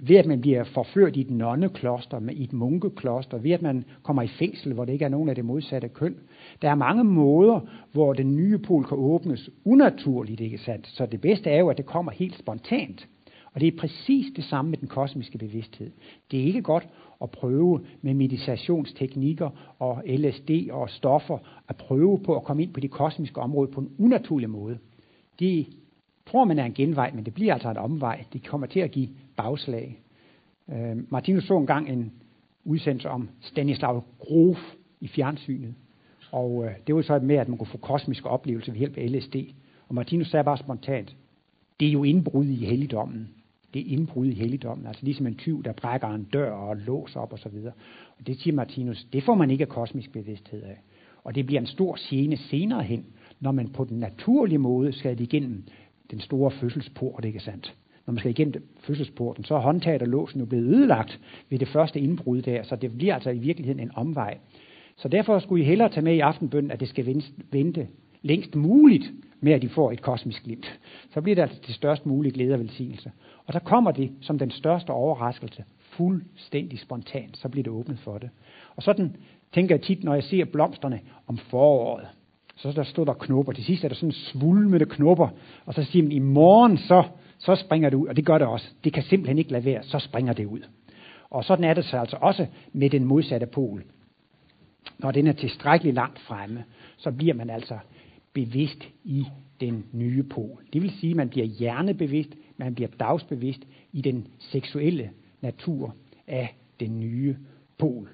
ved at man bliver forført i et nonnekloster, i et munkekloster, ved at man kommer i fængsel, hvor det ikke er nogen af det modsatte køn. Der er mange måder, hvor den nye pol kan åbnes unaturligt, ikke sandt? Så det bedste er jo, at det kommer helt spontant. Og det er præcis det samme med den kosmiske bevidsthed. Det er ikke godt at prøve med meditationsteknikker og LSD og stoffer, at prøve på at komme ind på det kosmiske område på en unaturlig måde. Det tror man er en genvej, men det bliver altså en omvej. Det kommer til at give bagslag. Øh, Martinus så engang en udsendelse om Stanislav Grof i fjernsynet. Og øh, det var så med, at man kunne få kosmiske oplevelser ved hjælp af LSD. Og Martinus sagde bare spontant, det er jo indbrud i helligdommen det indbrud i helligdommen, altså ligesom en tyv, der brækker en dør og låser op osv. Og, og det siger Martinus, det får man ikke af kosmisk bevidsthed af. Og det bliver en stor scene senere hen, når man på den naturlige måde skal igennem den store fødselsport, ikke sandt? Når man skal igennem fødselsporten, så er håndtaget og låsen jo blevet ødelagt ved det første indbrud der, så det bliver altså i virkeligheden en omvej. Så derfor skulle I hellere tage med i aftenbønden, at det skal vente længst muligt med, at de får et kosmisk glimt. Så bliver det altså til størst mulige glæde og velsignelse. Og så kommer det som den største overraskelse, fuldstændig spontant, så bliver det åbnet for det. Og sådan tænker jeg tit, når jeg ser blomsterne om foråret, så der stod der knopper. Til sidst er der sådan svulmende knopper, og så siger man, i morgen så, så springer det ud, og det gør det også. Det kan simpelthen ikke lade være, så springer det ud. Og sådan er det så altså også med den modsatte pol. Når den er tilstrækkeligt langt fremme, så bliver man altså bevidst i den nye pol. Det vil sige, at man bliver hjernebevidst, man bliver dagsbevidst i den seksuelle natur af den nye pol.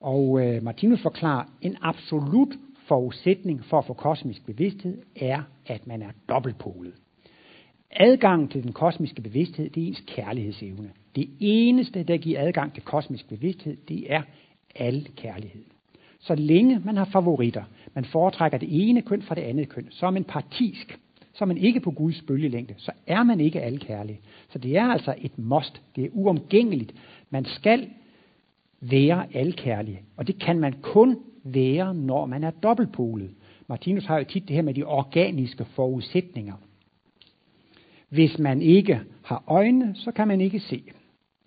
Og øh, Martinus forklarer, en absolut forudsætning for at få kosmisk bevidsthed er, at man er dobbeltpolet. Adgang til den kosmiske bevidsthed, det er ens kærlighedsevne. Det eneste, der giver adgang til kosmisk bevidsthed, det er al kærlighed. Så længe man har favoritter, man foretrækker det ene køn fra det andet køn, så er man partisk, så er man ikke på Guds bølgelængde, så er man ikke alkærlig. Så det er altså et must, det er uomgængeligt. Man skal være alkærlig, og det kan man kun være, når man er dobbeltpolet. Martinus har jo tit det her med de organiske forudsætninger. Hvis man ikke har øjne, så kan man ikke se.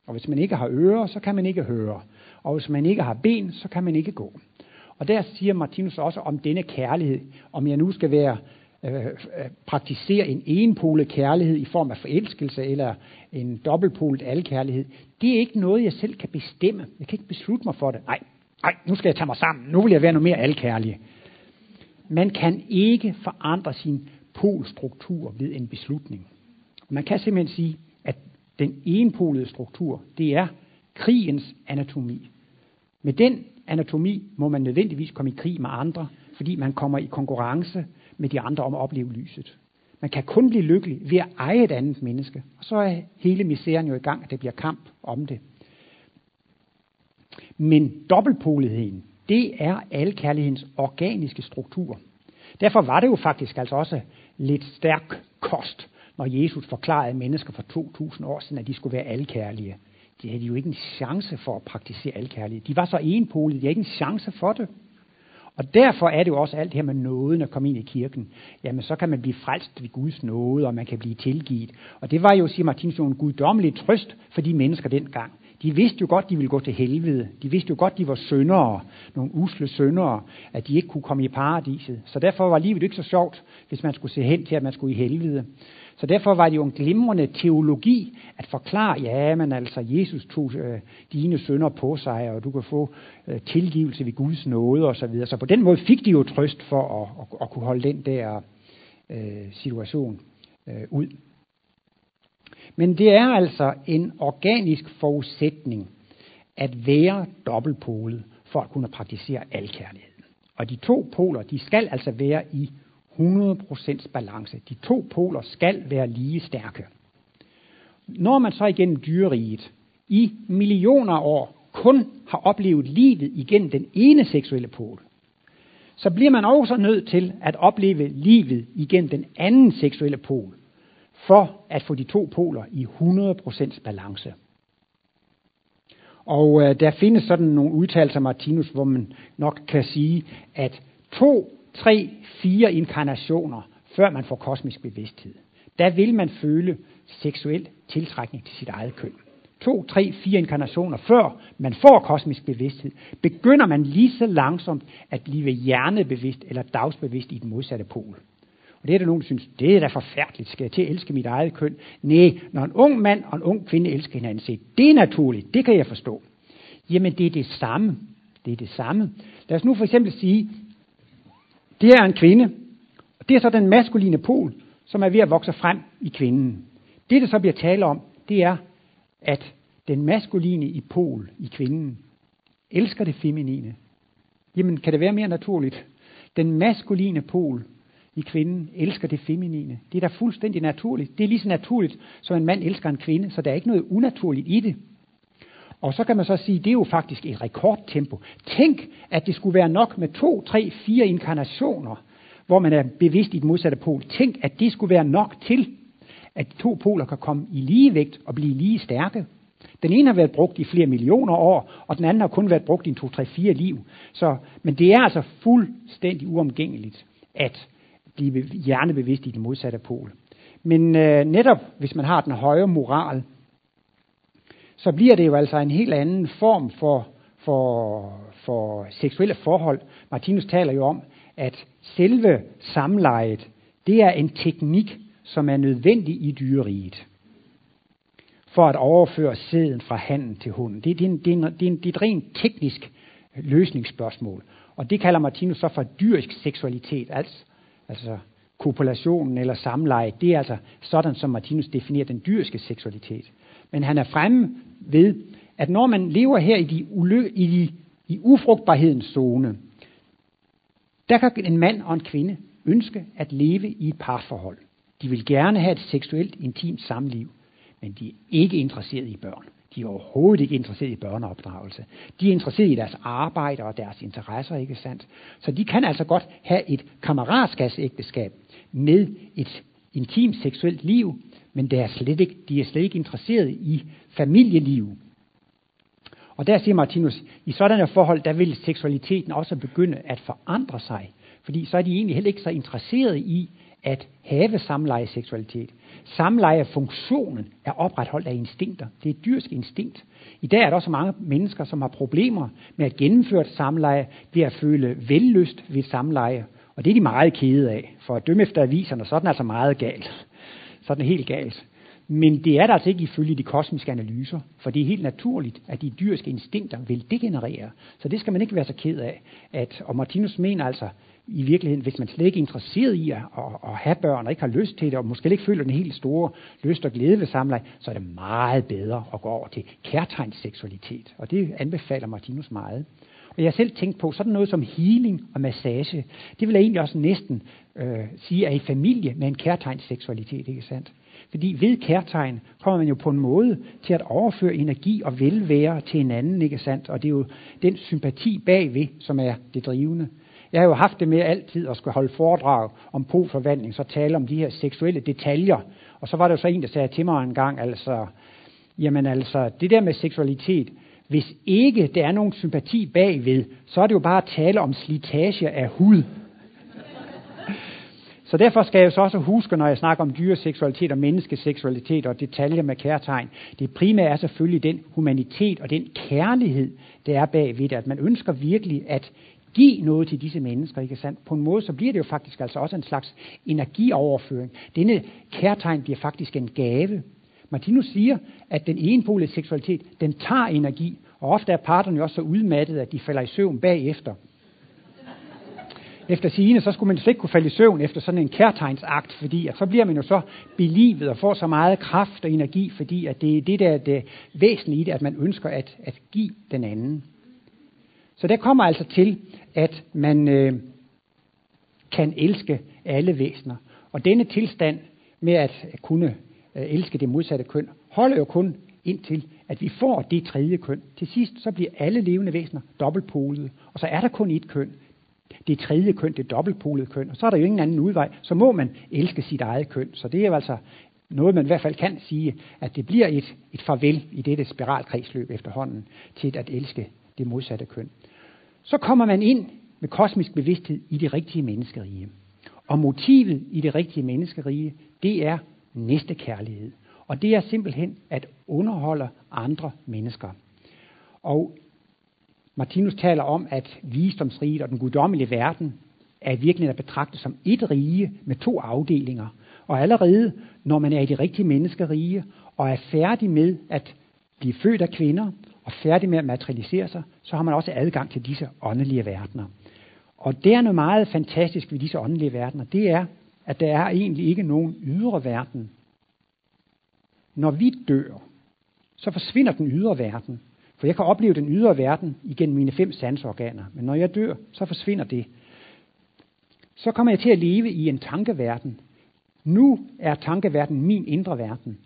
Og hvis man ikke har ører, så kan man ikke høre. Og hvis man ikke har ben, så kan man ikke gå. Og der siger Martinus også om denne kærlighed, om jeg nu skal være øh, øh, praktisere en enpolet kærlighed i form af forelskelse eller en dobbeltpolet alkærlighed. Det er ikke noget, jeg selv kan bestemme. Jeg kan ikke beslutte mig for det. Nej, nej, nu skal jeg tage mig sammen. Nu vil jeg være noget mere alkærlig. Man kan ikke forandre sin polstruktur ved en beslutning. Man kan simpelthen sige, at den enpolede struktur, det er krigens anatomi. Med den anatomi må man nødvendigvis komme i krig med andre, fordi man kommer i konkurrence med de andre om at opleve lyset. Man kan kun blive lykkelig ved at eje et andet menneske. Og så er hele misæren jo i gang, at det bliver kamp om det. Men dobbeltpoligheden, det er alkærlighedens organiske struktur. Derfor var det jo faktisk altså også lidt stærk kost, når Jesus forklarede mennesker for 2000 år siden, at de skulle være alkærlige. De havde jo ikke en chance for at praktisere alkærlighed. De var så enpolige, de havde ikke en chance for det. Og derfor er det jo også alt det her med nåden at komme ind i kirken. Jamen, så kan man blive frelst ved Guds nåde, og man kan blive tilgivet. Og det var jo, siger Martinus, en guddommelig trøst for de mennesker dengang. De vidste jo godt, de ville gå til helvede. De vidste jo godt, de var syndere, nogle usle syndere, at de ikke kunne komme i paradiset. Så derfor var livet ikke så sjovt, hvis man skulle se hen til, at man skulle i helvede. Så derfor var det jo en glimrende teologi at forklare, ja, men altså Jesus tog øh, dine sønder på sig, og du kan få øh, tilgivelse ved Guds nåde osv. Så, videre. så på den måde fik de jo trøst for at, at, at kunne holde den der øh, situation øh, ud. Men det er altså en organisk forudsætning at være dobbeltpolet for at kunne praktisere alkærlighed. Og de to poler, de skal altså være i 100% balance. De to poler skal være lige stærke. Når man så igennem dyreriget i millioner af år kun har oplevet livet igennem den ene seksuelle pol, så bliver man også nødt til at opleve livet igennem den anden seksuelle pol, for at få de to poler i 100% balance. Og øh, der findes sådan nogle udtalelser Martinus, hvor man nok kan sige, at to tre, fire inkarnationer, før man får kosmisk bevidsthed. Der vil man føle seksuel tiltrækning til sit eget køn. To, tre, fire inkarnationer før man får kosmisk bevidsthed, begynder man lige så langsomt at blive hjernebevidst eller dagsbevidst i den modsatte pol. Og det er der nogen, der synes, det er da forfærdeligt. Skal jeg til at elske mit eget køn? Nej, når en ung mand og en ung kvinde elsker hinanden, se, det er naturligt. Det kan jeg forstå. Jamen, det er det samme. Det er det samme. Lad os nu for eksempel sige, det er en kvinde. Og det er så den maskuline pol, som er ved at vokse frem i kvinden. Det, der så bliver tale om, det er, at den maskuline i pol i kvinden elsker det feminine. Jamen, kan det være mere naturligt? Den maskuline pol i kvinden elsker det feminine. Det er da fuldstændig naturligt. Det er lige så naturligt, som en mand elsker en kvinde, så der er ikke noget unaturligt i det. Og så kan man så sige, det er jo faktisk et rekordtempo. Tænk, at det skulle være nok med to, tre, fire inkarnationer, hvor man er bevidst i den modsatte pol. Tænk, at det skulle være nok til, at de to poler kan komme i ligevægt og blive lige stærke. Den ene har været brugt i flere millioner år, og den anden har kun været brugt i en to, tre, fire liv. Så, men det er altså fuldstændig uomgængeligt at blive hjernebevidst i den modsatte pol. Men øh, netop hvis man har den høje moral, så bliver det jo altså en helt anden form for, for, for seksuelle forhold. Martinus taler jo om, at selve samlejet, det er en teknik, som er nødvendig i dyreriet for at overføre sæden fra handen til hunden. Det, det, er en, det, er en, det, er en, det er et rent teknisk løsningsspørgsmål. Og det kalder Martinus så for dyrisk seksualitet, altså, altså kopulationen eller samleje. Det er altså sådan, som Martinus definerer den dyriske seksualitet. Men han er fremme ved, at når man lever her i, de uly- i, de, i ufrugtbarhedens zone, der kan en mand og en kvinde ønske at leve i et parforhold. De vil gerne have et seksuelt, intimt samliv, men de er ikke interesseret i børn. De er overhovedet ikke interesseret i børneopdragelse. De er interesseret i deres arbejde og deres interesser, ikke sandt? Så de kan altså godt have et kammeratskabsægteskab med et intimt seksuelt liv, men det er slet ikke, de er slet ikke interesseret i familieliv. Og der siger Martinus, i sådanne forhold, der vil seksualiteten også begynde at forandre sig. Fordi så er de egentlig heller ikke så interesserede i at have samleje seksualitet. Samleje funktionen er opretholdt af instinkter. Det er et dyrsk instinkt. I dag er der også mange mennesker, som har problemer med at gennemføre et samleje ved at føle vellyst ved samleje. Og det er de meget kede af. For at dømme efter aviserne, så er den altså meget galt. Så er den helt galt. Men det er der altså ikke ifølge de kosmiske analyser, for det er helt naturligt, at de dyriske instinkter vil degenerere. Så det skal man ikke være så ked af. At, og Martinus mener altså, i virkeligheden, hvis man slet ikke er interesseret i at, at, at have børn, og ikke har lyst til det, og måske ikke føler den helt store lyst og glæde ved samleje, så er det meget bedre at gå over til kærtegnsseksualitet. Og det anbefaler Martinus meget. Og jeg har selv tænkt på, sådan noget som healing og massage, det vil jeg egentlig også næsten øh, sige er i familie med en kærtegns seksualitet, ikke sandt? Fordi ved kærtegn kommer man jo på en måde til at overføre energi og velvære til hinanden, ikke sandt? Og det er jo den sympati bagved, som er det drivende. Jeg har jo haft det med altid at skulle holde foredrag om poforvandling, så tale om de her seksuelle detaljer. Og så var der jo så en, der sagde til mig en gang, altså, jamen altså, det der med seksualitet, hvis ikke der er nogen sympati bagved, så er det jo bare at tale om slitage af hud. *laughs* Så derfor skal jeg så også huske, når jeg snakker om dyreseksualitet og menneskeseksualitet og detaljer med kærtegn, det primære er selvfølgelig den humanitet og den kærlighed, der er bagved det, at man ønsker virkelig at give noget til disse mennesker, ikke sandt? På en måde, så bliver det jo faktisk altså også en slags energioverføring. Denne kærtegn bliver faktisk en gave. Martinus siger, at den enpolede seksualitet, den tager energi, og ofte er parterne jo også så udmattede, at de falder i søvn bagefter. Efter sigende, så skulle man slet ikke kunne falde i søvn efter sådan en kærtegnsakt, fordi at så bliver man jo så belivet og får så meget kraft og energi, fordi at det er det, der er det væsentlige i det, at man ønsker at, at give den anden. Så der kommer altså til, at man øh, kan elske alle væsener. Og denne tilstand med at kunne Øh, elske det modsatte køn, holder jo kun indtil, at vi får det tredje køn. Til sidst så bliver alle levende væsener dobbeltpolede, og så er der kun et køn. Det tredje køn, det dobbeltpolede køn, og så er der jo ingen anden udvej. Så må man elske sit eget køn. Så det er jo altså noget, man i hvert fald kan sige, at det bliver et, et farvel i dette spiralkredsløb efterhånden til at elske det modsatte køn. Så kommer man ind med kosmisk bevidsthed i det rigtige menneskerige. Og motivet i det rigtige menneskerige, det er næste kærlighed. Og det er simpelthen at underholde andre mennesker. Og Martinus taler om, at visdomsriget og den guddommelige verden er virkelig at betragte som et rige med to afdelinger. Og allerede, når man er i det rigtige menneskerige og er færdig med at blive født af kvinder og færdig med at materialisere sig, så har man også adgang til disse åndelige verdener. Og det er noget meget fantastisk ved disse åndelige verdener. Det er, at der er egentlig ikke nogen ydre verden. Når vi dør, så forsvinder den ydre verden. For jeg kan opleve den ydre verden igennem mine fem sansorganer. Men når jeg dør, så forsvinder det. Så kommer jeg til at leve i en tankeverden. Nu er tankeverden min indre verden.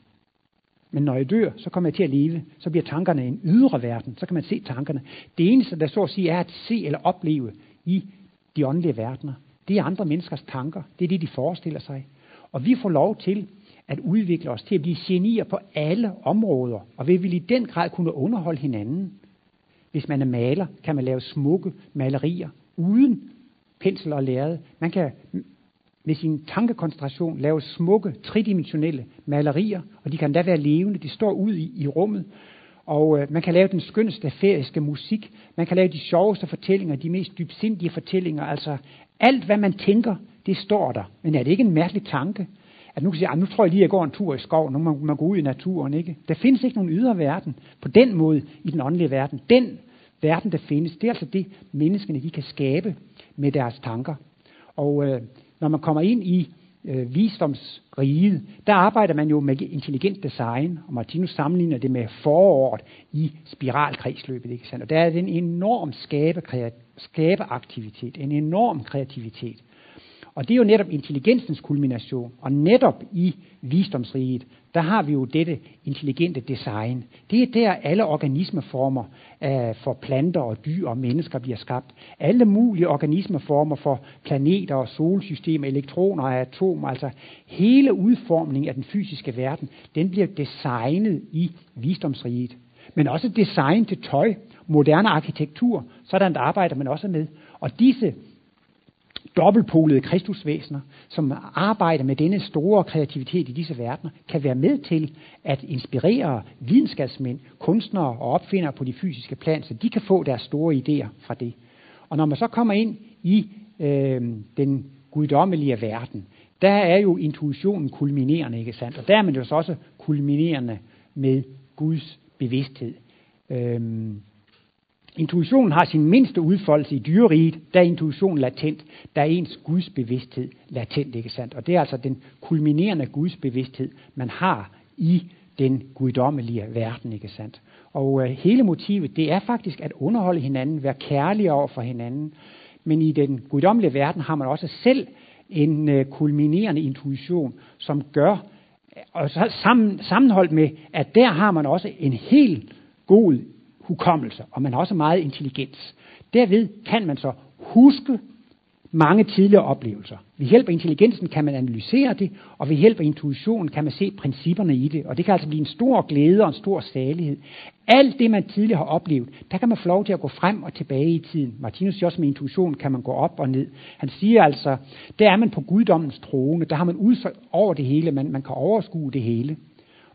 Men når jeg dør, så kommer jeg til at leve. Så bliver tankerne en ydre verden. Så kan man se tankerne. Det eneste, der så at sige, er at se eller opleve i de åndelige verdener. Det er andre menneskers tanker. Det er det, de forestiller sig. Og vi får lov til at udvikle os til at blive genier på alle områder. Og vi vil i den grad kunne underholde hinanden. Hvis man er maler, kan man lave smukke malerier uden pensel og lærred. Man kan med sin tankekoncentration lave smukke, tridimensionelle malerier, og de kan da være levende. De står ud i, i rummet, og øh, man kan lave den skønneste feriske musik. Man kan lave de sjoveste fortællinger, de mest dybsindige fortællinger. Altså alt, hvad man tænker, det står der. Men er det ikke en mærkelig tanke? At nu kan sige, ah, nu tror jeg lige, at jeg går en tur i skoven, nu må man gå ud i naturen. Ikke? Der findes ikke nogen ydre verden på den måde i den åndelige verden. Den verden, der findes, det er altså det, menneskene de kan skabe med deres tanker. Og øh, når man kommer ind i øh, visdomsriget, der arbejder man jo med intelligent design, og Martinus sammenligner det med foråret i spiralkredsløbet. Ikke sandt? Og der er den enorm skabe, skabeaktivitet, en enorm kreativitet. Og det er jo netop intelligensens kulmination. Og netop i visdomsriget, der har vi jo dette intelligente design. Det er der alle organismeformer uh, for planter og dyr og mennesker bliver skabt. Alle mulige organismeformer for planeter og solsystemer, elektroner og atomer, altså hele udformningen af den fysiske verden, den bliver designet i visdomsriget. Men også design til tøj, moderne arkitektur, sådan arbejder man også med. Og disse dobbeltpolede kristusvæsener, som arbejder med denne store kreativitet i disse verdener, kan være med til at inspirere videnskabsmænd, kunstnere og opfindere på de fysiske plan, så de kan få deres store idéer fra det. Og når man så kommer ind i øh, den guddommelige verden, der er jo intuitionen kulminerende, ikke sandt? Og der er man jo så også kulminerende med Guds bevidsthed. Øhm, intuitionen har sin mindste udfoldelse i dyreriget, der er intuitionen latent, der er ens Guds bevidsthed latent, ikke sandt? Og det er altså den kulminerende Guds bevidsthed, man har i den guddommelige verden, ikke sandt? Og øh, hele motivet, det er faktisk at underholde hinanden, være kærlige over for hinanden. Men i den guddommelige verden har man også selv en øh, kulminerende intuition, som gør, øh, og så sammen, sammenholdt med, at der har man også en helt god hukommelse, og man har også meget intelligens. Derved kan man så huske mange tidligere oplevelser. Ved hjælp af intelligensen kan man analysere det, og ved hjælp af intuitionen kan man se principperne i det. Og det kan altså blive en stor glæde og en stor salighed. Alt det, man tidligere har oplevet, der kan man få lov til at gå frem og tilbage i tiden. Martinus siger også, med intuition kan man gå op og ned. Han siger altså, der er man på guddommens trone, der har man ud over det hele, man, man kan overskue det hele.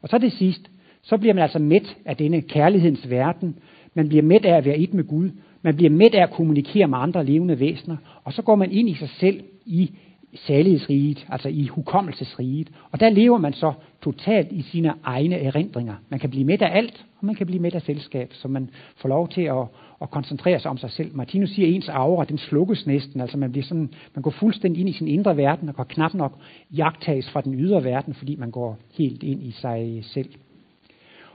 Og så det sidste, så bliver man altså mæt af denne kærlighedens verden. Man bliver mæt af at være et med Gud. Man bliver mæt af at kommunikere med andre levende væsener. Og så går man ind i sig selv i salighedsriget, altså i hukommelsesriget. Og der lever man så totalt i sine egne erindringer. Man kan blive med af alt, og man kan blive med af selskab, så man får lov til at, at koncentrere sig om sig selv. Martinus siger, at ens aura, den slukkes næsten. Altså man, bliver sådan, man går fuldstændig ind i sin indre verden, og kan knap nok jagtages fra den ydre verden, fordi man går helt ind i sig selv.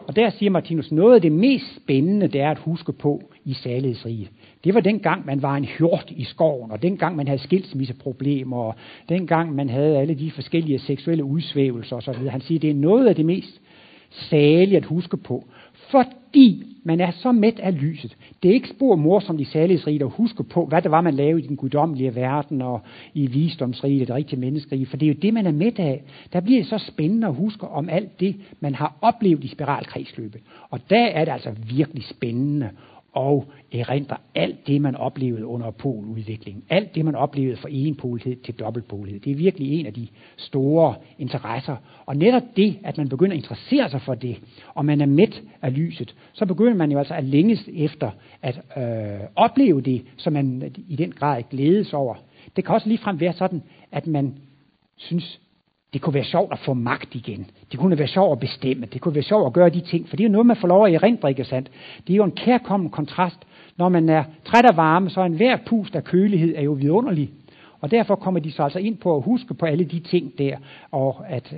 Og der siger Martinus, noget af det mest spændende, det er at huske på i salighedsrige. Det var dengang, man var en hjort i skoven, og dengang man havde skilsmisseproblemer, og dengang man havde alle de forskellige seksuelle udsvævelser osv. Han siger, det er noget af det mest salige at huske på, fordi man er så mæt af lyset. Det er ikke spor morsomt i salighedsriget at huske på, hvad det var, man lavede i den guddommelige verden og i visdomsriget, det rigtige menneskerige, for det er jo det, man er mæt af. Der bliver det så spændende at huske om alt det, man har oplevet i spiralkredsløbet. Og der er det altså virkelig spændende og erindre alt det, man oplevede under poludviklingen. Alt det, man oplevede fra enpolighed til dobbeltpolighed. Det er virkelig en af de store interesser. Og netop det, at man begynder at interessere sig for det, og man er mæt af lyset, så begynder man jo altså at længes efter at øh, opleve det, som man i den grad glædes over. Det kan også ligefrem være sådan, at man synes, det kunne være sjovt at få magt igen. Det kunne være sjovt at bestemme. Det kunne være sjovt at gøre de ting. For det er jo noget, man får lov at erindre, ikke sandt? Det er jo en kærkommen kontrast. Når man er træt af varme, så er enhver pust af kølighed er jo vidunderlig. Og derfor kommer de så altså ind på at huske på alle de ting der, og at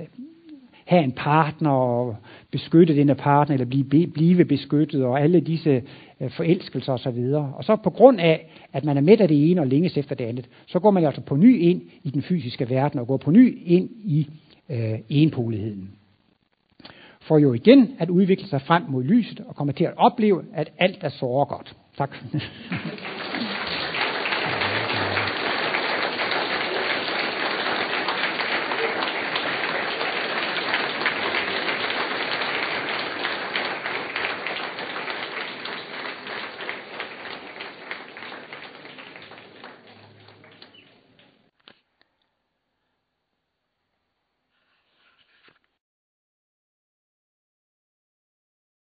have en partner og beskytte denne partner, eller blive, blive beskyttet, og alle disse øh, forelskelser osv. Og, og så på grund af, at man er med af det ene og længes efter det andet, så går man altså på ny ind i den fysiske verden, og går på ny ind i øh, enpoligheden. For jo igen at udvikle sig frem mod lyset, og komme til at opleve, at alt er så godt. Tak. *laughs*